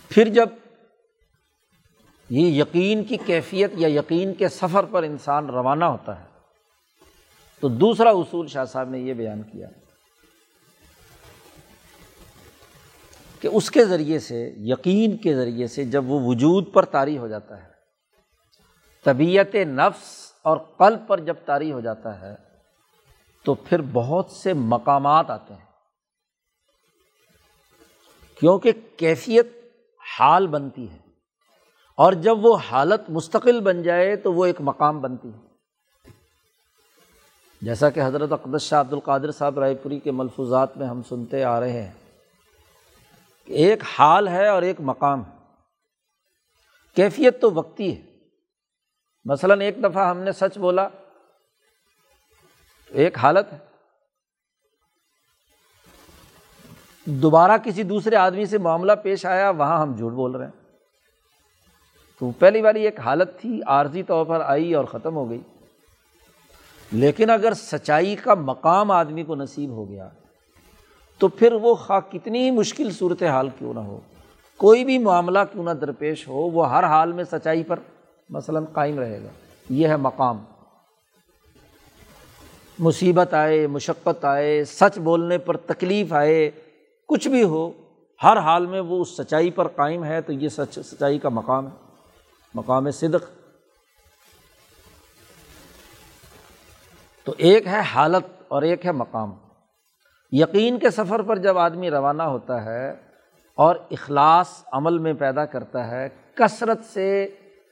پھر جب یہ یقین کی کیفیت یا یقین کے سفر پر انسان روانہ ہوتا ہے، تو دوسرا اصول شاہ صاحب نے یہ بیان کیا۔ کہ اس کے ذریعے سے، یقین کے ذریعے سے جب وہ وجود پر طاری ہو جاتا ہے، طبیعت نفس اور قلب پر جب طاری ہو جاتا ہے، تو پھر بہت سے مقامات آتے ہیں۔ کیونکہ کیفیت حال بنتی ہے۔ اور جب وہ حالت مستقل بن جائے، تو وہ ایک مقام بنتی ہے۔ جیسا کہ حضرت اقدس شاہ عبد القادر صاحب رائے پوری کے ملفوظات میں ہم سنتے آ رہے ہیں۔ ایک حال ہے اور ایک مقام ہے۔ کیفیت تو وقتی ہے۔ مثلاً ایک دفعہ ہم نے سچ بولا، ایک حالت ہے۔ دوبارہ کسی دوسرے آدمی سے معاملہ پیش آیا، وہاں ہم جھوٹ بول رہے ہیں۔ تو پہلی والی ایک حالت تھی، عارضی طور پر آئی اور ختم ہو گئی۔ لیکن اگر سچائی کا مقام آدمی کو نصیب ہو گیا تو پھر وہ خواہ کتنی ہی مشکل صورت حال کیوں نہ ہو؟ کوئی بھی معاملہ کیوں نہ درپیش ہو، وہ ہر حال میں سچائی پر مثلاً قائم رہے گا۔ یہ ہے مقام۔ مصیبت آئے، مشقت آئے، سچ بولنے پر تکلیف آئے، کچھ بھی ہو، ہر حال میں وہ اس سچائی پر قائم ہے، تو یہ سچ، سچائی کا مقام ہے۔ مقام صدق۔ تو ایک ہے حالت اور ایک ہے مقام۔ یقین کے سفر پر جب آدمی روانہ ہوتا ہے اور اخلاص عمل میں پیدا کرتا ہے، کثرت سے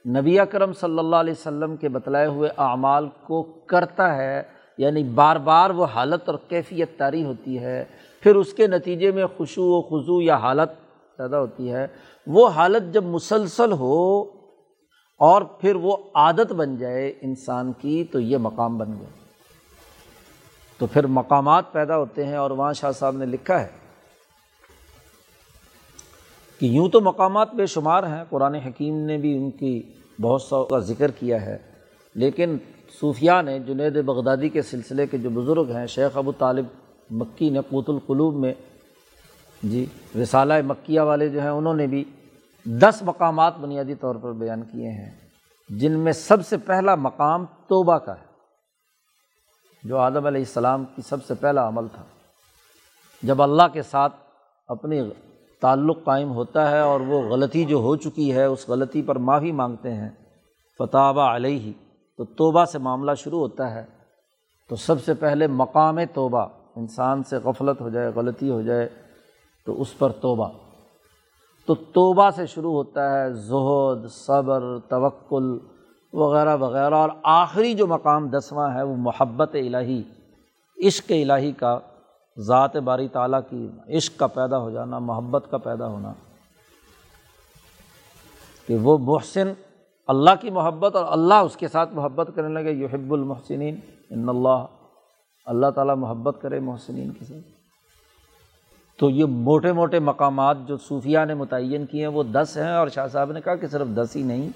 نبی اکرم صلی اللہ علیہ وسلم کے بتلائے ہوئے اعمال کو کرتا ہے یعنی بار بار وہ حالت اور کیفیت طاری ہوتی ہے، پھر اس کے نتیجے میں خوشو و خضو یا حالت پیدا ہوتی ہے۔ وہ حالت جب مسلسل ہو اور پھر وہ عادت بن جائے انسان کی، تو یہ مقام بن گئے تو پھر مقامات پیدا ہوتے ہیں اور وہاں شاہ صاحب نے لکھا ہے کہ یوں تو مقامات بے شمار ہیں، قرآن حکیم نے بھی ان کی بہت سو کا ذکر کیا ہے، لیکن صوفیہ نے، جنید بغدادی کے سلسلے کے جو بزرگ ہیں، شیخ ابو طالب مکی نے قوت القلوب میں جی رسالہ مکیہ والے جو ہیں، انہوں نے بھی دس مقامات بنیادی طور پر بیان کیے ہیں، جن میں سب سے پہلا مقام توبہ کا ہے۔ جو آدم علیہ السلام کی سب سے پہلا عمل تھا۔ جب اللہ کے ساتھ اپنی تعلق قائم ہوتا ہے اور وہ غلطی جو ہو چکی ہے، اس غلطی پر معافی مانگتے ہیں فتح علیہ، تو توبہ سے معاملہ شروع ہوتا ہے۔ تو سب سے پہلے مقام توبہ، انسان سے غفلت ہو جائے، غلطی ہو جائے، تو اس پر توبہ۔ تو توبہ سے شروع ہوتا ہے، زہد، صبر، توکل وغیرہ وغیرہ، اور آخری جو مقام دسواں ہے وہ محبت الہی، عشق الہی کا، ذات باری تعالیٰ کی عشق کا پیدا ہو جانا، محبت کا پیدا ہونا۔ کہ وہ محسن اللہ کی محبت اور اللہ اس کے ساتھ محبت کرنے لگے، یحب المحسنین، ان اللہ اللہ تعالیٰ محبت کرے محسنین کے ساتھ۔ تو یہ موٹے موٹے مقامات جو صوفیہ نے متعین کیے ہیں، وہ دس ہیں، اور شاہ صاحب نے کہا کہ صرف دس ہی نہیں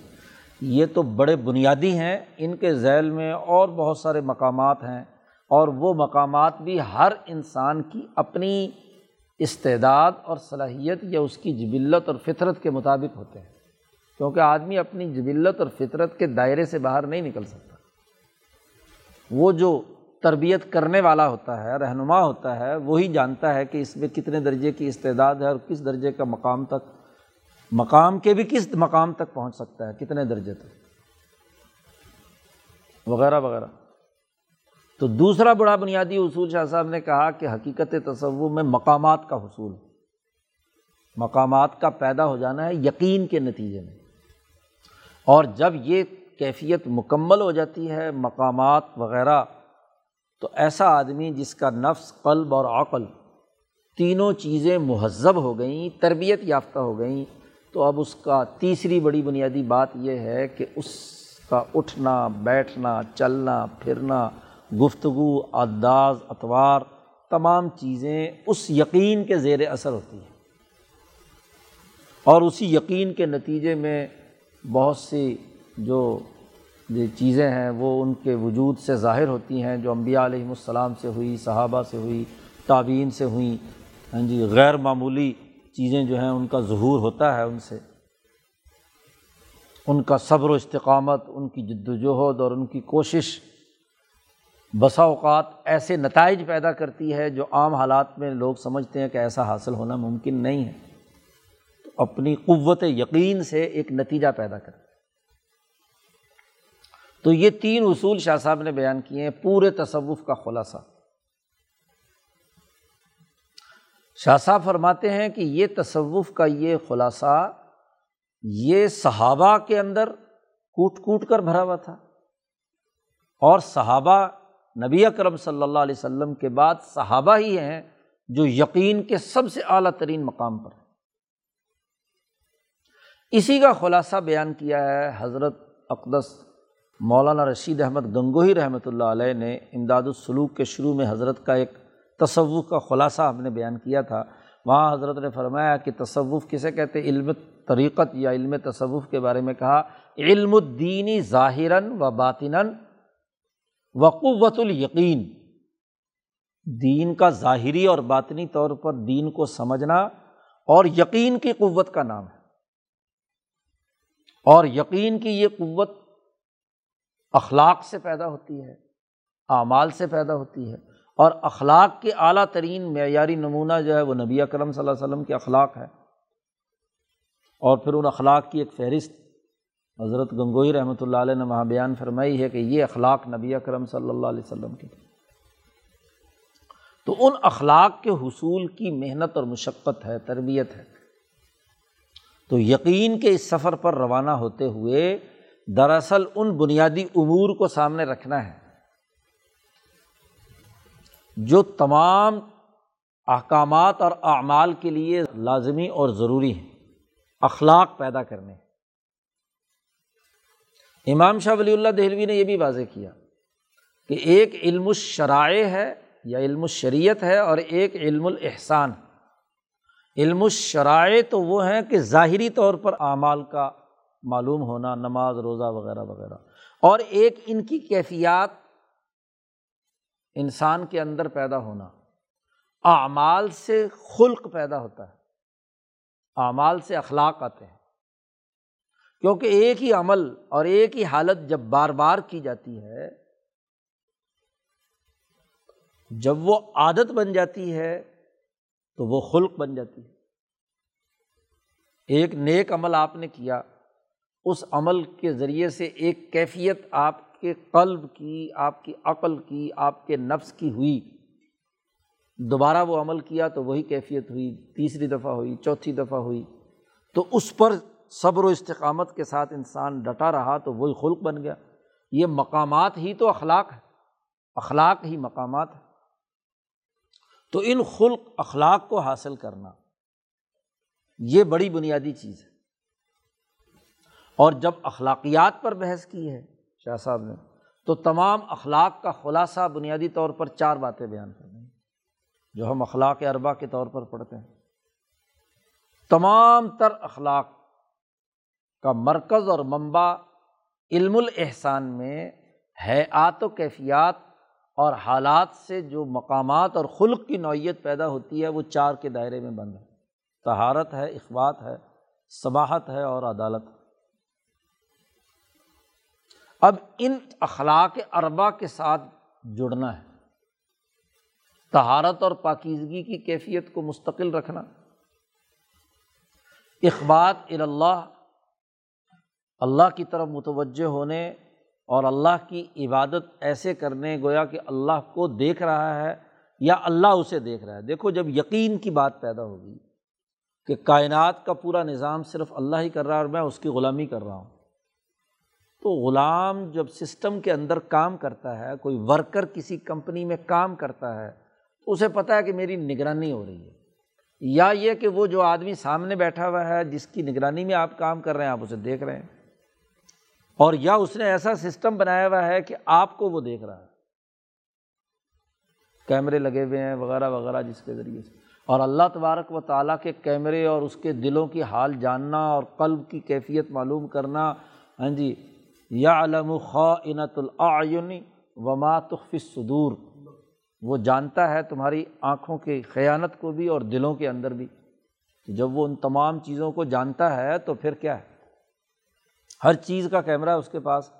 یہ تو بڑے بنیادی ہیں، ان کے ذیل میں اور بہت سارے مقامات ہیں، اور وہ مقامات بھی ہر انسان کی اپنی استعداد اور صلاحیت یا اس کی جبلت اور فطرت کے مطابق ہوتے ہیں۔ کیونکہ آدمی اپنی جبلت اور فطرت کے دائرے سے باہر نہیں نکل سکتا۔ وہ جو تربیت کرنے والا ہوتا ہے، رہنما ہوتا ہے، وہی جانتا ہے کہ اس میں کتنے درجے کی استعداد ہے اور کس درجے کا مقام تک مقام کے بھی کس مقام تک پہنچ سکتا ہے؟ کتنے درجے تک؟ وغیرہ وغیرہ۔ تو دوسرا بڑا بنیادی اصول شاہ صاحب نے کہا کہ حقیقت تصور میں مقامات کا حصول، مقامات کا پیدا ہو جانا ہے یقین کے نتیجے میں۔ اور جب یہ کیفیت مکمل ہو جاتی ہے، مقامات وغیرہ، تو ایسا آدمی جس کا نفس، قلب اور عقل تینوں چیزیں مہذب ہو گئیں، تربیت یافتہ ہو گئیں تو اب اس کا تیسری بڑی بنیادی بات یہ ہے کہ اس کا اٹھنا، بیٹھنا، چلنا، پھرنا، گفتگو، انداز، اتوار، تمام چیزیں اس یقین کے زیر اثر ہوتی ہیں۔ اور اسی یقین کے نتیجے میں بہت سی جو چیزیں ہیں وہ ان کے وجود سے ظاہر ہوتی ہیں، جو انبیاء علیہم السلام سے ہوئی، صحابہ سے ہوئی تعبین سے ہوئیں ہاں جی غیر معمولی چیزیں جو ہیں ان کا ظہور ہوتا ہے ان سے۔ ان کا صبر و استقامت، ان کی جد وجہد اور ان کی کوشش بسا اوقات ایسے نتائج پیدا کرتی ہے جو عام حالات میں لوگ سمجھتے ہیں کہ ایسا حاصل ہونا ممکن نہیں ہے۔ تو اپنی قوت یقین سے ایک نتیجہ پیدا کرتے تو یہ تین اصول شاہ صاحب نے بیان کیے ہیں، پورے تصوف کا خلاصہ۔ شاہ صاحب فرماتے ہیں کہ یہ تصوف کا یہ خلاصہ یہ صحابہ کے اندر کوٹ کوٹ کر بھرا ہوا تھا۔ اور صحابہ نبی اکرم صلی اللہ علیہ وسلم کے بعد صحابہ ہی ہیں جو یقین کے سب سے اعلیٰ ترین مقام پر ہیں۔ اسی کا خلاصہ بیان کیا ہے حضرت اقدس مولانا رشید احمد گنگوہی رحمۃ اللہ علیہ نے امداد السلوک کے شروع میں حضرت کا ایک تصوف کا خلاصہ ہم نے بیان کیا تھا۔ وہاں حضرت نے فرمایا کہ تصوف کسے کہتے علم طریقت یا علم تصوف کے بارے میں کہا۔ علم الدینی ظاہراً و باطن وقوت الیقین۔ دین کا ظاہری اور باطنی طور پر دین کو سمجھنا اور یقین کی قوت کا نام ہے۔ اور یقین کی یہ قوت اخلاق سے پیدا ہوتی ہے، اعمال سے پیدا ہوتی ہے۔ اور اخلاق کے اعلیٰ ترین معیاری نمونہ جو ہے وہ نبی اکرم صلی اللہ علیہ وسلم کے اخلاق ہے اور پھر ان اخلاق کی ایک فہرست حضرت گنگوئی رحمۃ اللہ علیہ نے وہاں بیان فرمائی ہے کہ یہ اخلاق نبی اکرم صلی اللہ علیہ وسلم کے تو ان اخلاق کے حصول کی محنت اور مشقت ہے، تربیت ہے۔ تو یقین کے اس سفر پر روانہ ہوتے ہوئے دراصل ان بنیادی امور کو سامنے رکھنا ہے۔ جو تمام احکامات اور اعمال کے لیے لازمی اور ضروری ہیں، اخلاق پیدا کرنے۔ امام شاہ ولی اللہ دہلوی نے یہ بھی واضح کیا کہ ایک علم الشرائع ہے یا علم الشریعت ہے اور ایک علم الاحسان۔ علم الشرائع تو وہ ہیں کہ ظاہری طور پر اعمال کا معلوم ہونا، نماز، روزہ وغیرہ وغیرہ۔ اور ایک ان کی کیفیات انسان کے اندر پیدا ہونا، اعمال سے خلق پیدا ہوتا ہے، اعمال سے اخلاق آتے ہیں۔ کیونکہ ایک ہی عمل اور ایک ہی حالت جب بار بار کی جاتی ہے، جب وہ عادت بن جاتی ہے تو وہ خلق بن جاتی ہے۔ ایک نیک عمل آپ نے کیا، اس عمل کے ذریعے سے ایک کیفیت آپ کے قلب کی، آپ کی عقل کی، آپ کے نفس کی ہوئی۔ دوبارہ وہ عمل کیا تو وہی کیفیت ہوئی، تیسری دفعہ ہوئی، چوتھی دفعہ ہوئی۔ تو اس پر صبر و استقامت کے ساتھ انسان ڈٹا رہا تو وہی خلق بن گیا۔ یہ مقامات ہی تو اخلاق ہے اخلاق ہی مقامات ہے تو ان خلق اخلاق کو حاصل کرنا یہ بڑی بنیادی چیز ہے۔ اور جب اخلاقیات پر بحث کی ہے شاہ صاحب نے۔ تو تمام اخلاق کا خلاصہ بنیادی طور پر چار باتیں بیان کر دیں۔ جو ہم اخلاق اربا کے طور پر پڑھتے ہیں۔ تمام تر اخلاق کا مرکز اور منبع علم الاحسان میں حیات و کیفیات اور حالات سے جو مقامات اور خلق کی نوعیت پیدا ہوتی ہے، وہ چار کے دائرے میں بند ہے۔ تہارت ہے اخبات ہے صباحت ہے اور عدالت۔ ہے اب ان اخلاق اربا کے ساتھ جڑنا ہے۔ تہارت اور پاکیزگی کی کیفیت کو مستقل رکھنا۔ اخبات اللہ اللہ کی طرف متوجہ ہونے اور اللہ کی عبادت ایسے کرنے گویا کہ اللہ کو دیکھ رہا ہے یا اللہ اسے دیکھ رہا ہے۔ دیکھو جب یقین کی بات پیدا ہوگی کہ کائنات کا پورا نظام صرف اللہ ہی کر رہا ہے اور میں اس کی غلامی کر رہا ہوں۔ تو غلام جب سسٹم کے اندر کام کرتا ہے، کوئی ورکر کسی کمپنی میں کام کرتا ہے تو اسے پتہ ہے کہ میری نگرانی ہو رہی ہے۔ یا یہ کہ وہ جو آدمی سامنے بیٹھا ہوا ہے، جس کی نگرانی میں آپ کام کر رہے ہیں، آپ اسے دیکھ رہے ہیں۔ اور یا اس نے ایسا سسٹم بنایا ہوا ہے کہ آپ کو وہ دیکھ رہا ہے۔ کیمرے لگے ہوئے ہیں، وغیرہ وغیرہ، جس کے ذریعے سے۔ اور اللہ تبارک و تعالیٰ کے کیمرے اور اس کے دلوں کی حال جاننا اور قلب کی کیفیت معلوم کرنا ہاں جی یا علم خاطۃ العین وما تخف صدور وہ جانتا ہے تمہاری آنکھوں کی خیانت کو بھی اور دلوں کے اندر بھی۔ جب وہ ان تمام چیزوں کو جانتا ہے تو پھر کیا ہے؟ ہر چیز کا کیمرہ ہے اس کے پاس۔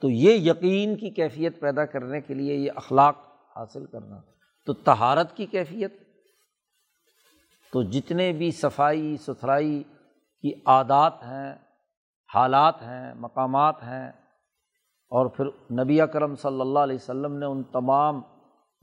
تو یہ یقین کی کیفیت پیدا کرنے کے لیے یہ اخلاق حاصل کرنا۔ تو تہارت کی کیفیت۔ تو جتنے بھی صفائی ستھرائی کی عادات ہیں حالات ہیں، مقامات ہیں۔ اور پھر نبی اکرم صلی اللہ علیہ وسلم نے ان تمام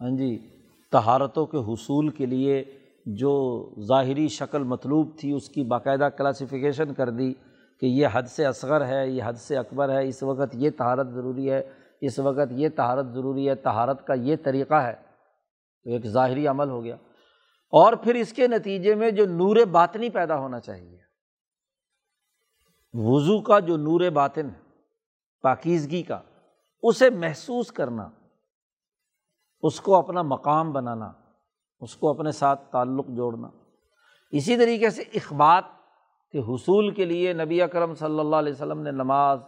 ہاں جی تہارتوں کے حصول کے لیے جو ظاہری شکل مطلوب تھی، اس کی باقاعدہ کلاسیفیکیشن کر دی کہ یہ حد سے اصغر ہے، یہ حد سے اکبر ہے، اس وقت یہ تہارت ضروری ہے، اس وقت یہ تہارت ضروری ہے تہارت کا یہ طریقہ ہے۔ تو ایک ظاہری عمل ہو گیا۔ اور پھر اس کے نتیجے میں جو نور باطنی پیدا ہونا چاہیے۔ وضو کا جو نور باطن پاکیزگی کا، اسے محسوس کرنا، اس کو اپنا مقام بنانا، اس کو اپنے ساتھ تعلق جوڑنا۔ اسی طریقے سے اخبات کے حصول کے لیے نبی اکرم صلی اللہ علیہ وسلم نے نماز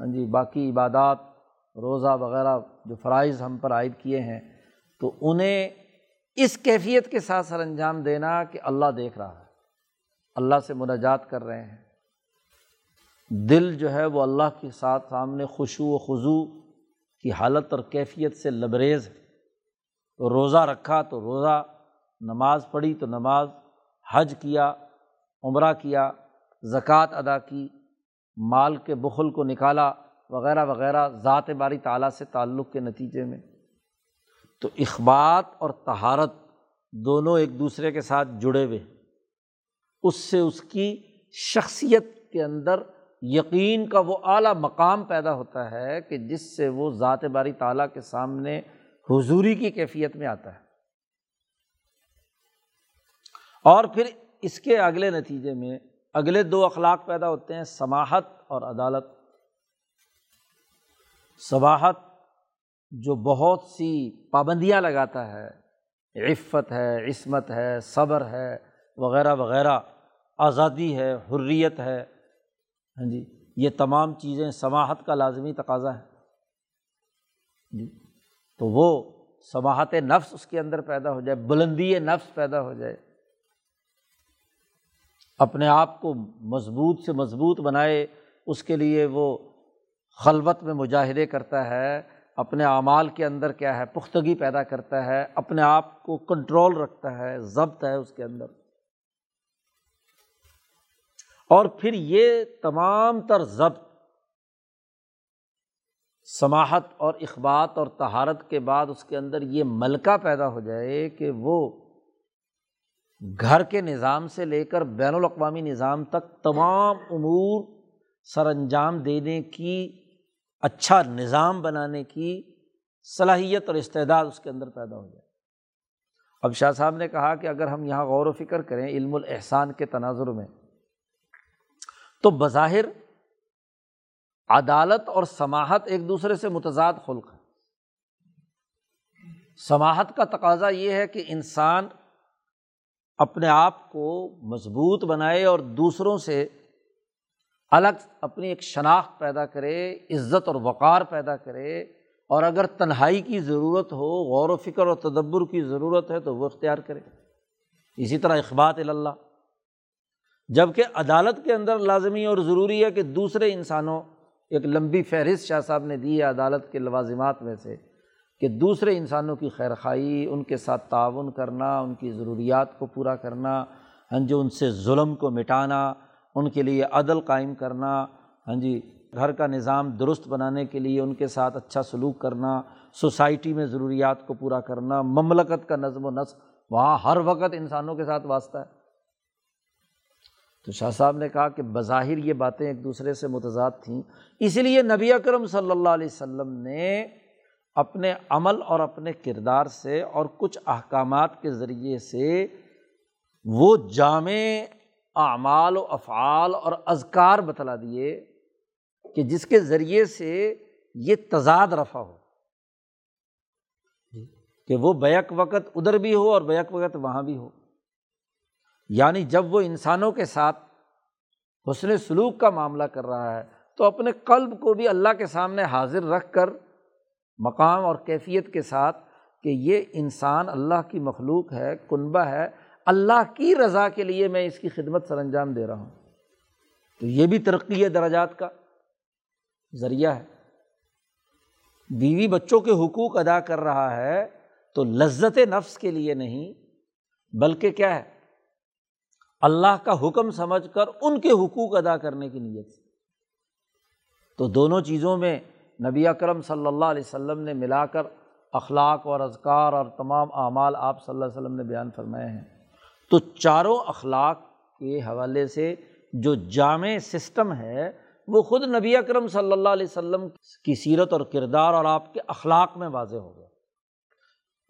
ہاں جی باقی عبادات، روزہ وغیرہ جو فرائض ہم پر عائد کیے ہیں، تو انہیں اس کیفیت کے ساتھ سر انجام دینا کہ اللہ دیکھ رہا ہے، اللہ سے مناجات کر رہے ہیں۔ دل جو ہے وہ اللہ کے ساتھ سامنے خوشو و خضو کی حالت اور کیفیت سے لبریز ہے۔ تو روزہ رکھا تو روزہ، نماز پڑھی تو نماز، حج کیا، عمرہ کیا، زکوٰۃ ادا کی، مال کے بخل کو نکالا، وغیرہ وغیرہ، ذات باری تعالیٰ سے تعلق کے نتیجے میں۔ تو اخبات اور تہارت دونوں ایک دوسرے کے ساتھ جڑے ہوئے اس سے اس کی شخصیت کے اندر یقین کا وہ اعلیٰ مقام پیدا ہوتا ہے کہ جس سے وہ ذات باری تعالیٰ کے سامنے حضوری کی کیفیت میں آتا ہے۔ اور پھر اس کے اگلے نتیجے میں اگلے دو اخلاق پیدا ہوتے ہیں سماہت اور عدالت۔ سماہت جو بہت سی پابندیاں لگاتا ہے، عفت ہے، عصمت ہے، صبر ہے، وغیرہ وغیرہ۔ آزادی ہے، حریت ہے۔ ہاں جی یہ تمام چیزیں سماہت کا لازمی تقاضا ہے۔ جی تو وہ سماہت نفس اس کے اندر پیدا ہو جائے، بلندی نفس پیدا ہو جائے۔ اپنے آپ کو مضبوط سے مضبوط بنائے، اس کے لیے وہ خلوت میں مجاہدے کرتا ہے۔ اپنے اعمال کے اندر کیا ہے؟ پختگی پیدا کرتا ہے۔ اپنے آپ کو کنٹرول رکھتا ہے، ضبط ہے اس کے اندر۔ اور پھر یہ تمام تر ضبط سماہت اور اخبات اور تہارت کے بعد اس کے اندر یہ ملکہ پیدا ہو جائے کہ وہ گھر کے نظام سے لے کر بین الاقوامی نظام تک تمام امور سر انجام دینے کی اچھا نظام بنانے کی صلاحیت اور استعداد اس کے اندر پیدا ہو جائے۔ اب شاہ صاحب نے کہا کہ اگر ہم یہاں غور و فکر کریں علم الاحسان کے تناظر میں تو بظاہر عدالت اور سماہت ایک دوسرے سے متضاد خلق ہے سماہت کا تقاضا یہ ہے کہ انسان اپنے آپ کو مضبوط بنائے اور دوسروں سے الگ اپنی ایک شناخت پیدا کرے، عزت اور وقار پیدا کرے۔ اور اگر تنہائی کی ضرورت ہو، غور و فکر اور تدبر کی ضرورت ہے تو وہ اختیار کرے۔ اسی طرح اخبات اللہ۔ جبکہ عدالت کے اندر لازمی اور ضروری ہے کہ دوسرے انسانوں، ایک لمبی فہرست شاہ صاحب نے دی ہے عدالت کے لوازمات میں سے، کہ دوسرے انسانوں کی خیر خائی ان کے ساتھ تعاون کرنا، ان کی ضروریات کو پورا کرنا ہاں جی ان سے ظلم کو مٹانا، ان کے لیے عدل قائم کرنا ہاں جی گھر کا نظام درست بنانے کے لیے ان کے ساتھ اچھا سلوک کرنا، سوسائٹی میں ضروریات کو پورا کرنا، مملکت کا نظم و نسق، وہاں ہر وقت انسانوں کے ساتھ واسطہ ہے۔ تو شاہ صاحب نے کہا کہ بظاہر یہ باتیں ایک دوسرے سے متضاد تھیں۔ اسی لیے نبی اکرم صلی اللہ علیہ وسلم نے اپنے عمل اور اپنے کردار سے اور کچھ احکامات کے ذریعے سے وہ جامع اعمال و افعال اور اذکار بتلا دیے کہ جس کے ذریعے سے یہ تضاد رفع ہو۔ کہ وہ بیک وقت ادھر بھی ہو اور بیک وقت وہاں بھی ہو۔ یعنی جب وہ انسانوں کے ساتھ حسن سلوک کا معاملہ کر رہا ہے، تو اپنے قلب کو بھی اللہ کے سامنے حاضر رکھ کر مقام اور کیفیت کے ساتھ کہ یہ انسان اللہ کی مخلوق ہے، کنبہ ہے، اللہ کی رضا کے لیے میں اس کی خدمت سر انجام دے رہا ہوں۔ تو یہ بھی ترقی ہے دراجات کا ذریعہ ہے۔ بیوی بچوں کے حقوق ادا کر رہا ہے تو لذت نفس کے لیے نہیں، بلکہ کیا ہے؟ اللہ کا حکم سمجھ کر ان کے حقوق ادا کرنے کی نیت سے۔ تو دونوں چیزوں میں نبی اکرم صلی اللہ علیہ وسلم نے ملا کر اخلاق اور اذکار اور تمام اعمال آپ صلی اللہ علیہ وسلم نے بیان فرمائے ہیں۔ تو چاروں اخلاق کے حوالے سے جو جامع سسٹم ہے، وہ خود نبی اکرم صلی اللہ علیہ وسلم کی سیرت اور کردار اور آپ کے اخلاق میں واضح ہو گیا۔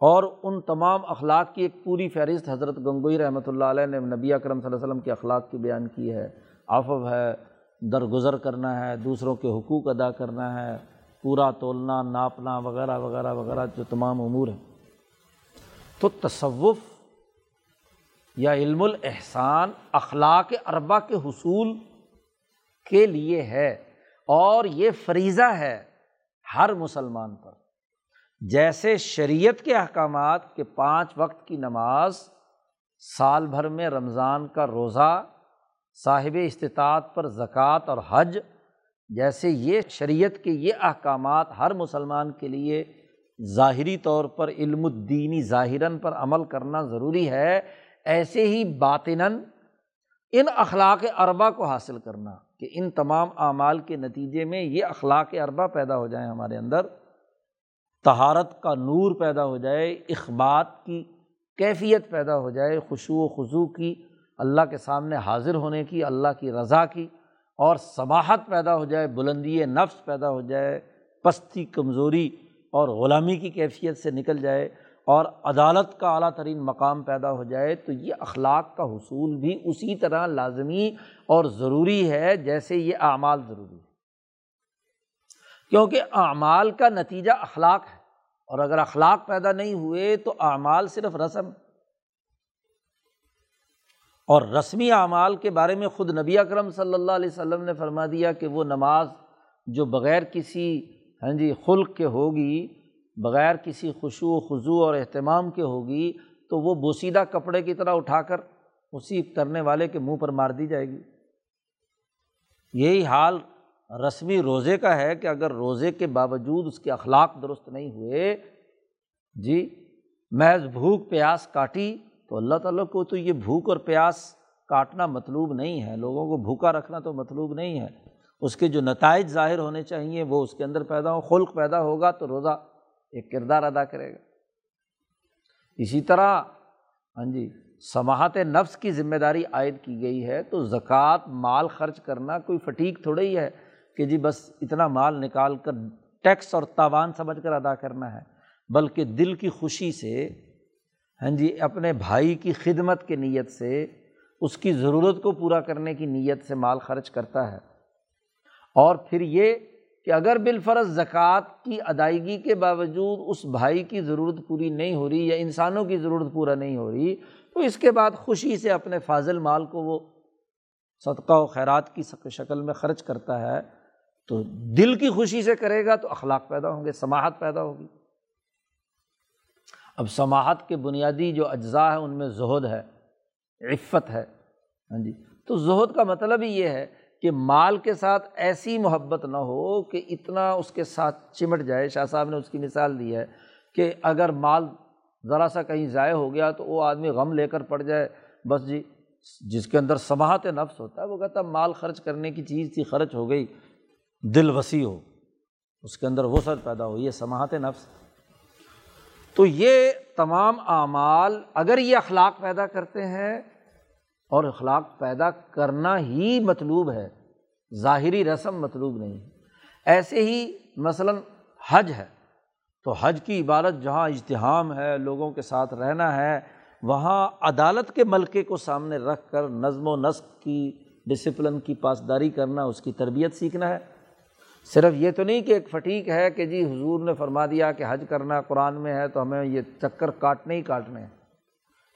اور ان تمام اخلاق کی ایک پوری فہرست حضرت گنگوئی رحمۃ اللہ علیہ نے نبی اکرم صلی اللہ علیہ وسلم کے اخلاق کی بیان کی ہے۔ آفو ہے، درگزر کرنا ہے، دوسروں کے حقوق ادا کرنا ہے، پورا تولنا، ناپنا، وغیرہ وغیرہ وغیرہ، جو تمام امور ہیں۔ تو تصوف یا علم الاحسان اخلاق اربا کے حصول کے لیے ہے اور یہ فریضہ ہے ہر مسلمان پر۔ جیسے شریعت کے احکامات کے پانچ وقت کی نماز، سال بھر میں رمضان کا روزہ، صاحب استطاعت پر زکوٰۃ اور حج، جیسے یہ شریعت کے یہ احکامات ہر مسلمان کے لیے ظاہری طور پر علم الدینی ظاہراً پر عمل کرنا ضروری ہے، ایسے ہی باطناً ان اخلاق اربا کو حاصل کرنا کہ ان تمام اعمال کے نتیجے میں یہ اخلاق اربا پیدا ہو جائیں ہمارے اندر۔ تہارت کا نور پیدا ہو جائے، اخبات کی کیفیت پیدا ہو جائے خوشو و خضو کی، اللہ کے سامنے حاضر ہونے کی، اللہ کی رضا کی اور سماہت پیدا ہو جائے، بلندی نفس پیدا ہو جائے، پستی، کمزوری اور غلامی کی کیفیت سے نکل جائے اور عدالت کا اعلیٰ ترین مقام پیدا ہو جائے تو یہ اخلاق کا حصول بھی اسی طرح لازمی اور ضروری ہے جیسے یہ اعمال ضروری ہے کیونکہ اعمال کا نتیجہ اخلاق ہے اور اگر اخلاق پیدا نہیں ہوئے تو اعمال صرف رسم اور رسمی اعمال کے بارے میں خود نبی اکرم صلی اللہ علیہ وسلم نے فرما دیا کہ وہ نماز جو بغیر کسی ہاں جی خلق کے ہوگی، بغیر کسی خوشو و خضو اور اہتمام کے ہوگی، تو وہ بوسیدہ کپڑے کی طرح اٹھا کر اسی کرنے والے کے منہ پر مار دی جائے گی۔ یہی حال رسمی روزے کا ہے کہ اگر روزے کے باوجود اس کے اخلاق درست نہیں ہوئے جی محض بھوک، پیاس کاٹی، تو اللہ تعالیٰ کو تو یہ بھوک اور پیاس کاٹنا مطلوب نہیں ہے۔ لوگوں کو بھوکا رکھنا تو مطلوب نہیں ہے۔ اس کے جو نتائج ظاہر ہونے چاہیے وہ اس کے اندر پیدا ہو خلق پیدا ہوگا تو روزہ ایک کردار ادا کرے گا۔ اسی طرح ہاں جی سماعت نفس کی ذمہ داری عائد کی گئی ہے تو زکوٰۃ، مال خرچ کرنا کوئی فٹیک تھوڑا ہی ہے۔ کہ جی بس اتنا مال نکال کر ٹیکس اور تاوان سمجھ کر ادا کرنا ہے، بلکہ دل کی خوشی سے ہاں جی اپنے بھائی کی خدمت کی نیت سے، اس کی ضرورت کو پورا کرنے کی نیت سے مال خرچ کرتا ہے۔ اور پھر یہ کہ اگر بالفرض زکوٰۃ کی ادائیگی کے باوجود اس بھائی کی ضرورت پوری نہیں ہو رہی یا انسانوں کی ضرورت پورا نہیں ہو رہی، تو اس کے بعد خوشی سے اپنے فاضل مال کو وہ صدقہ و خیرات کی شکل میں خرچ کرتا ہے۔ تو دل کی خوشی سے کرے گا تو اخلاق پیدا ہوں گے سماہت پیدا ہوگی۔ اب سماہت کے بنیادی جو اجزاء ہیں، ان میں زہد ہے، عفت ہے۔ ہاں جی۔ تو زہد کا مطلب ہی یہ ہے کہ مال کے ساتھ ایسی محبت نہ ہو کہ اتنا اس کے ساتھ چمٹ جائے۔ شاہ صاحب نے اس کی مثال دی ہے کہ اگر مال ذرا سا کہیں ضائع ہو گیا تو وہ آدمی غم لے کر پڑ جائے۔ بس جی جس کے اندر سماعت نفس ہوتا ہے، وہ کہتا مال خرچ کرنے کی چیز تھی، خرچ ہو گئی۔ دل وسیع ہو، اس کے اندر وسعت پیدا ہو، یہ سماعت نفس۔ تو یہ تمام اعمال اگر یہ اخلاق پیدا کرتے ہیں، اور اخلاق پیدا کرنا ہی مطلوب ہے، ظاہری رسم مطلوب نہیں ہے۔ ایسے ہی مثلاً حج ہے، تو حج کی عبادت جہاں اجتحام ہے، لوگوں کے ساتھ رہنا ہے، وہاں عدالت کے ملکے کو سامنے رکھ کر نظم و نسق کی ڈسپلن کی پاسداری کرنا، اس کی تربیت سیکھنا ہے۔ صرف یہ تو نہیں کہ ایک فٹیک ہے کہ جی حضور نے فرما دیا کہ حج کرنا قرآن میں ہے تو ہمیں یہ چکر کاٹنے ہی کاٹنے ہیں۔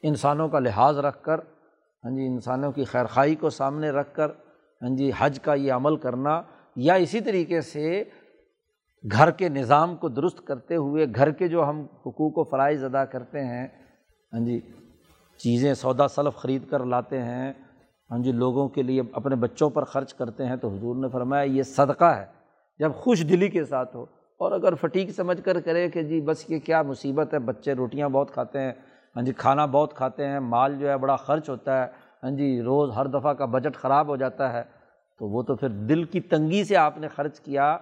انسانوں کا لحاظ رکھ کر ہاں جی انسانوں کی خیرخائی کو سامنے رکھ کر ہاں جی حج کا یہ عمل کرنا یا اسی طریقے سے گھر کے نظام کو درست کرتے ہوئے گھر کے جو ہم حقوق و فرائض ادا کرتے ہیں ہاں جی چیزیں سودا سلف خرید کر لاتے ہیں ہاں جی لوگوں کے لیے اپنے بچوں پر خرچ کرتے ہیں تو حضور نے فرمایا یہ صدقہ ہے۔ جب خوش دلی کے ساتھ ہو اور اگر فٹیک سمجھ کر کرے کہ جی بس یہ کیا مصیبت ہے، بچے روٹیاں بہت کھاتے ہیں ہاں جی کھانا بہت کھاتے ہیں، مال جو ہے بڑا خرچ ہوتا ہے ہاں جی روز ہر دفعہ کا بجٹ خراب ہو جاتا ہے، تو وہ تو پھر دل کی تنگی سے آپ نے خرچ کیا،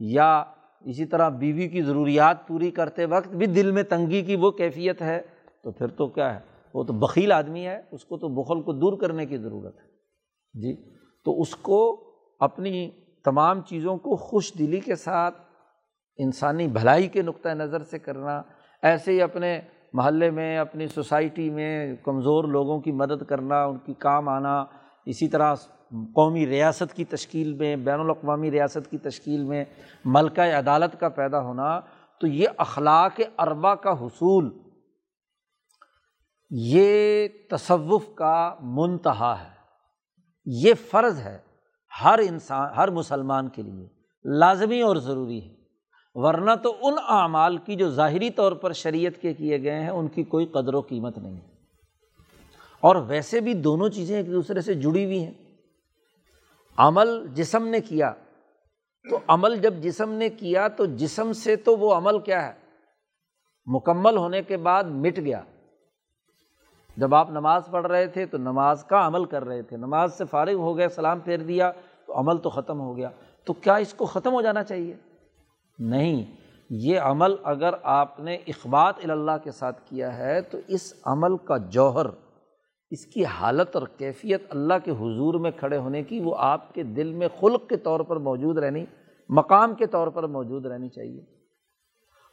یا اسی طرح بیوی کی ضروریات پوری کرتے وقت بھی دل میں تنگی کی وہ کیفیت ہے، تو پھر تو کیا ہے؟ وہ تو بخیل آدمی ہے، اس کو تو بخل کو دور کرنے کی ضرورت ہے۔ جی تو اس کو اپنی تمام چیزوں کو خوش دلی کے ساتھ، انسانی بھلائی کے نقطۂ نظر سے کرنا، ایسے ہی اپنے محلے میں، اپنی سوسائٹی میں کمزور لوگوں کی مدد کرنا، ان کی کام آنا، اسی طرح قومی ریاست کی تشکیل میں، بین الاقوامی ریاست کی تشکیل میں ملکہ عدالت کا پیدا ہونا، تو یہ اخلاق اربا کا حصول، یہ تصوف کا منتہا ہے، یہ فرض ہے۔ ہر انسان، ہر مسلمان کے لیے لازمی اور ضروری ہے۔ ورنہ تو ان اعمال کی جو ظاہری طور پر شریعت کے کیے گئے ہیں، ان کی کوئی قدر و قیمت نہیں ہے۔ اور ویسے بھی دونوں چیزیں ایک دوسرے سے جڑی ہوئی ہیں۔ عمل جسم نے کیا، تو عمل جب جسم نے کیا، تو جسم سے تو وہ عمل کیا ہے؟ مکمل ہونے کے بعد مٹ گیا۔ جب آپ نماز پڑھ رہے تھے تو نماز کا عمل کر رہے تھے، نماز سے فارغ ہو گئے، سلام پھیر دیا، تو عمل تو ختم ہو گیا۔ تو کیا اس کو ختم ہو جانا چاہیے؟ نہیں، یہ عمل اگر آپ نے اخبات اللہ کے ساتھ کیا ہے تو اس عمل کا جوہر، اس کی حالت اور کیفیت اللہ کے حضور میں کھڑے ہونے کی وہ آپ کے دل میں خلق کے طور پر موجود رہنی، مقام کے طور پر موجود رہنی چاہیے۔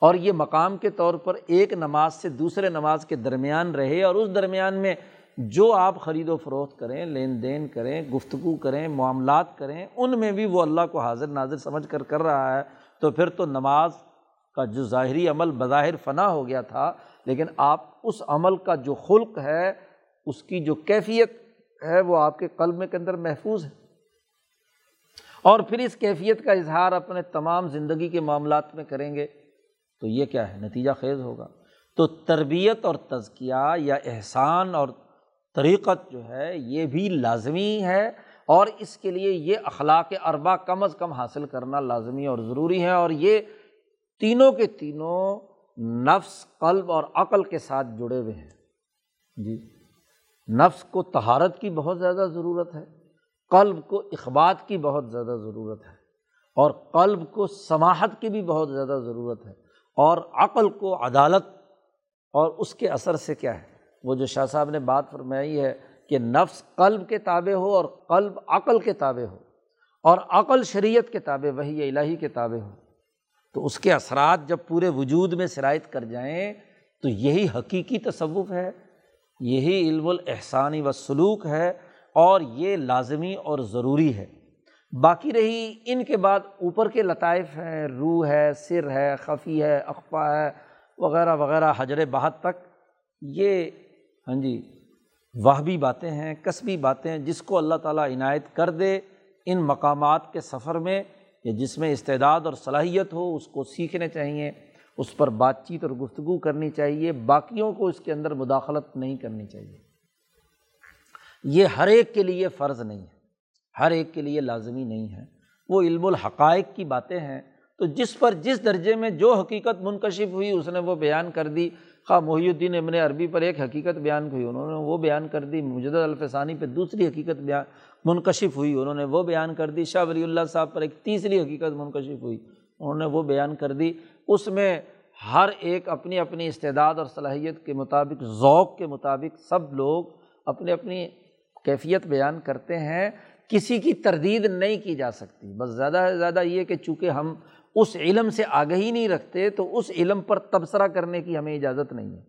اور یہ مقام کے طور پر ایک نماز سے دوسرے نماز کے درمیان رہے اور اس درمیان میں جو آپ خرید و فروخت کریں، لین دین کریں، گفتگو کریں، معاملات کریں، ان میں بھی وہ اللہ کو حاضر ناظر سمجھ کر کر رہا ہے، تو پھر تو نماز کا جو ظاہری عمل بظاہر فنا ہو گیا تھا، لیکن آپ اس عمل کا جو خلق ہے، اس کی جو کیفیت ہے، وہ آپ کے قلب کے اندر محفوظ ہے۔ اور پھر اس کیفیت کا اظہار اپنے تمام زندگی کے معاملات میں کریں گے۔ تو یہ کیا ہے؟ نتیجہ خیز ہوگا۔ تو تربیت اور تزکیہ یا احسان اور طریقت جو ہے، یہ بھی لازمی ہے اور اس کے لیے یہ اخلاق اربا کم از کم حاصل کرنا لازمی اور ضروری ہے اور یہ تینوں کے تینوں نفس، قلب اور عقل کے ساتھ جڑے ہوئے ہیں۔ جی۔ نفس کو تہارت کی بہت زیادہ ضرورت ہے، قلب کو اخبات کی بہت زیادہ ضرورت ہے اور قلب کو سماہت کی بھی بہت زیادہ ضرورت ہے۔ اور عقل کو عدالت، اور اس کے اثر سے کیا ہے؟ وہ جو شاہ صاحب نے بات فرمائی ہے کہ نفس قلب کے تابع ہو اور قلب عقل کے تابع ہو، اور عقل شریعت کے تابع وہی الہی کے تابع ہو۔ تو اس کے اثرات جب پورے وجود میں شرائط کر جائیں، تو یہی حقیقی تصوف ہے، یہی علم الاحسانی و سلوک ہے، اور یہ لازمی اور ضروری ہے۔ باقی رہی ان کے بعد اوپر کے لطائف ہیں، روح ہے، سر ہے، خفی ہے اقفا ہے، وغیرہ وغیرہ، حجر بہت تک۔ یہ ہاں جی واہ بھی باتیں ہیں، کسبی باتیں جس کو اللہ تعالیٰ عنایت کر دے ان مقامات کے سفر میں، یا جس میں استعداد اور صلاحیت ہو، اس کو سیکھنے چاہیے، اس پر بات چیت اور گفتگو کرنی چاہیے، باقیوں کو اس کے اندر مداخلت نہیں کرنی چاہیے۔ یہ ہر ایک کے لیے فرض نہیں ہے۔ ہر ایک کے لیے لازمی نہیں ہے۔ وہ علم الحقائق کی باتیں ہیں۔ تو جس پر جس درجے میں جو حقیقت منکشف ہوئی، اس نے وہ بیان کر دی۔ خواہ محی الدین ابن عربی پر ایک حقیقت بیان ہوئی انہوں نے وہ بیان کر دی۔ مجد الفسانی پہ دوسری حقیقت بیان منکشف ہوئی، انہوں نے وہ بیان کر دی۔ شاہ ولی اللہ صاحب پر ایک تیسری حقیقت منکشف ہوئی، انہوں نے وہ بیان کر دی۔ اس میں ہر ایک اپنی اپنی استعداد اور صلاحیت کے مطابق، ذوق کے مطابق سب لوگ اپنی اپنی کیفیت بیان کرتے ہیں۔ کسی کی تردید نہیں کی جا سکتی۔ بس زیادہ سے زیادہ یہ کہ چونکہ ہم اس علم سے آگہی نہیں رکھتے تو اس علم پر تبصرہ کرنے کی ہمیں اجازت نہیں ہے۔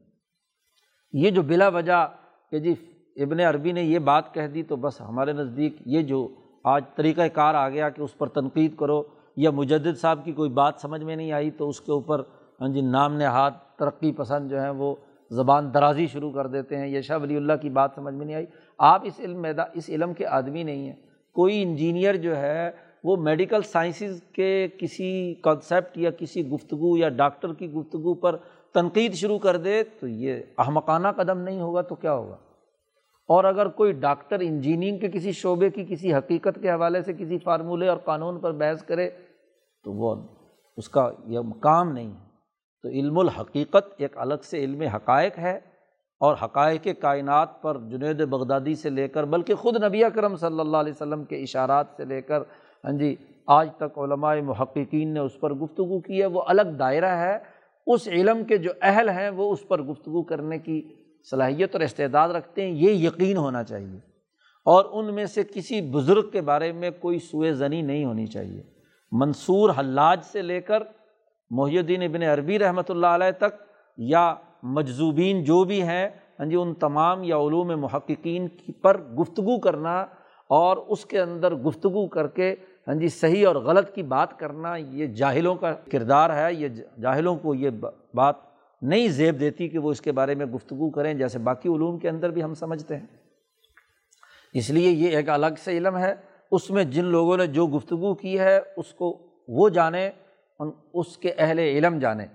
یہ جو بلا وجہ کہ جی ابن عربی نے یہ بات کہہ دی تو بس ہمارے نزدیک یہ جو آج طریقۂ کار آ گیا کہ اس پر تنقید کرو یا مجدد صاحب کی کوئی بات سمجھ میں نہیں آئی تو اس کے اوپر ہاں جی نام نہاد ترقی پسند جو ہیں وہ زبان درازی شروع کر دیتے ہیں۔ یہ شاہ ولی اللہ کی بات سمجھ میں نہیں آئی۔ آپ اس علم میدا اس علم کے آدمی نہیں ہیں۔ کوئی انجینئر جو ہے وہ میڈیکل سائنسز کے کسی کانسیپٹ یا کسی گفتگو یا ڈاکٹر کی گفتگو پر تنقید شروع کر دے تو یہ احمقانہ قدم نہیں ہوگا تو کیا ہوگا؟ اور اگر کوئی ڈاکٹر انجینئرنگ کے کسی شعبے کی کسی حقیقت کے حوالے سے کسی فارمولے اور قانون پر بحث کرے تو وہ اس کا یہ مقام نہیں ہے۔ تو علم الحقیقت ایک الگ سے علم حقائق ہے۔ اور حقائق کائنات پر جنید بغدادی سے لے کر، بلکہ خود نبی اکرم صلی اللہ علیہ وسلم کے اشارات سے لے کر ہاں جی آج تک علماء محققین نے اس پر گفتگو کی ہے، وہ الگ دائرہ ہے۔ اس علم کے جو اہل ہیں، وہ اس پر گفتگو کرنے کی صلاحیت اور استعداد رکھتے ہیں، یہ یقین ہونا چاہیے۔ اور ان میں سے کسی بزرگ کے بارے میں کوئی سوئے زنی نہیں ہونی چاہیے۔ منصور حلاج سے لے کر، محی الدین ابن عربی رحمۃ اللہ علیہ تک، یا مجذوبین جو بھی ہیں ہاں جی ان تمام یا علوم محققین پر گفتگو کرنا اور اس کے اندر گفتگو کر کے ہاں جی صحیح اور غلط کی بات کرنا، یہ جاہلوں کا کردار ہے، یہ جاہلوں کو یہ بات نہیں زیب دیتی کہ وہ اس کے بارے میں گفتگو کریں، جیسے باقی علوم کے اندر بھی ہم سمجھتے ہیں۔ اس لیے یہ ایک الگ سے علم ہے۔ اس میں جن لوگوں نے جو گفتگو کی ہے، اس کو وہ جانیں اس کے اہل علم جانیں۔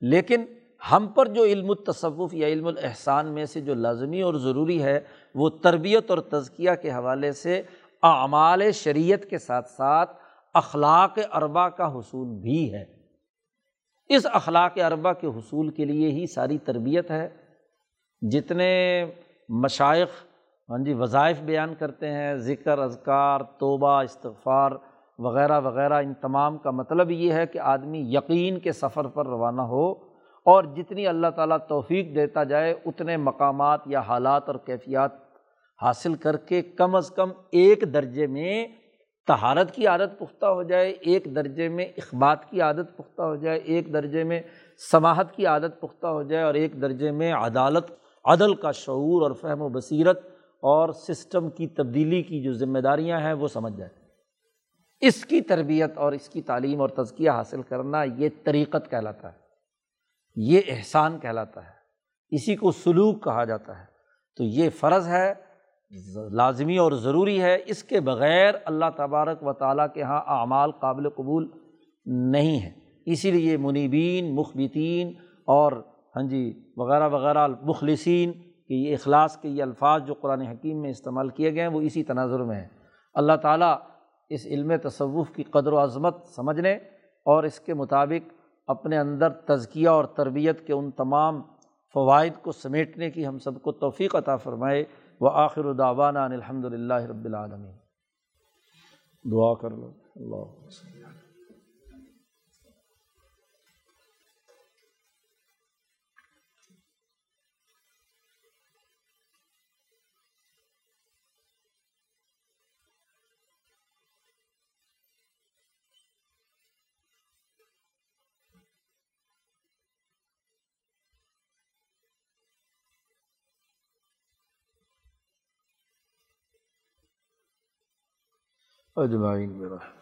لیکن ہم پر جو علم التصوف یا علم الاحسان میں سے جو لازمی اور ضروری ہے، وہ تربیت اور تزکیہ کے حوالے سے اعمال شریعت کے ساتھ ساتھ اخلاق اربا کا حصول بھی ہے۔ اس اخلاق اربا کے حصول کے لیے ہی ساری تربیت ہے۔ جتنے مشائق ہاں جی وظائف بیان کرتے ہیں، ذکر، اذکار، توبہ، استغفار وغیرہ وغیرہ، ان تمام کا مطلب یہ ہے کہ آدمی یقین کے سفر پر روانہ ہو۔ اور جتنی اللہ تعالیٰ توفیق دیتا جائے، اتنے مقامات یا حالات اور کیفیات حاصل کر کے کم از کم ایک درجے میں تہارت کی عادت پختہ ہو جائے، ایک درجے میں اخبات کی عادت پختہ ہو جائے، ایک درجے میں سماحت کی عادت پختہ ہو جائے، اور ایک درجے میں عدالت، عدل کا شعور اور فہم و بصیرت اور سسٹم کی تبدیلی کی جو ذمہ داریاں ہیں، وہ سمجھ جائے۔ اس کی تربیت اور اس کی تعلیم اور تزکیہ حاصل کرنا یہ طریقت کہلاتا ہے۔ یہ احسان کہلاتا ہے، اسی کو سلوک کہا جاتا ہے۔ تو یہ فرض ہے، لازمی اور ضروری ہے، اس کے بغیر اللہ تبارک و تعالیٰ کے یہاں اعمال قابل قبول نہیں ہے اسی لیے منیبین، مخبتین اور ہاں جی وغیرہ وغیرہ، مخلصین، کہ یہ اخلاص کے یہ الفاظ جو قرآن حکیم میں استعمال کیے گئے ہیں، وہ اسی تناظر میں ہیں۔ اللہ تعالیٰ اس علم تصوف کی قدر و عظمت سمجھنے اور اس کے مطابق اپنے اندر تزکیہ اور تربیت کے ان تمام فوائد کو سمیٹنے کی ہم سب کو توفیق عطا فرمائے۔ وہ آخر الداوانہ الحمد للہ رب العالمین۔ دعا کر لو۔ اللہ اجمعین برحمت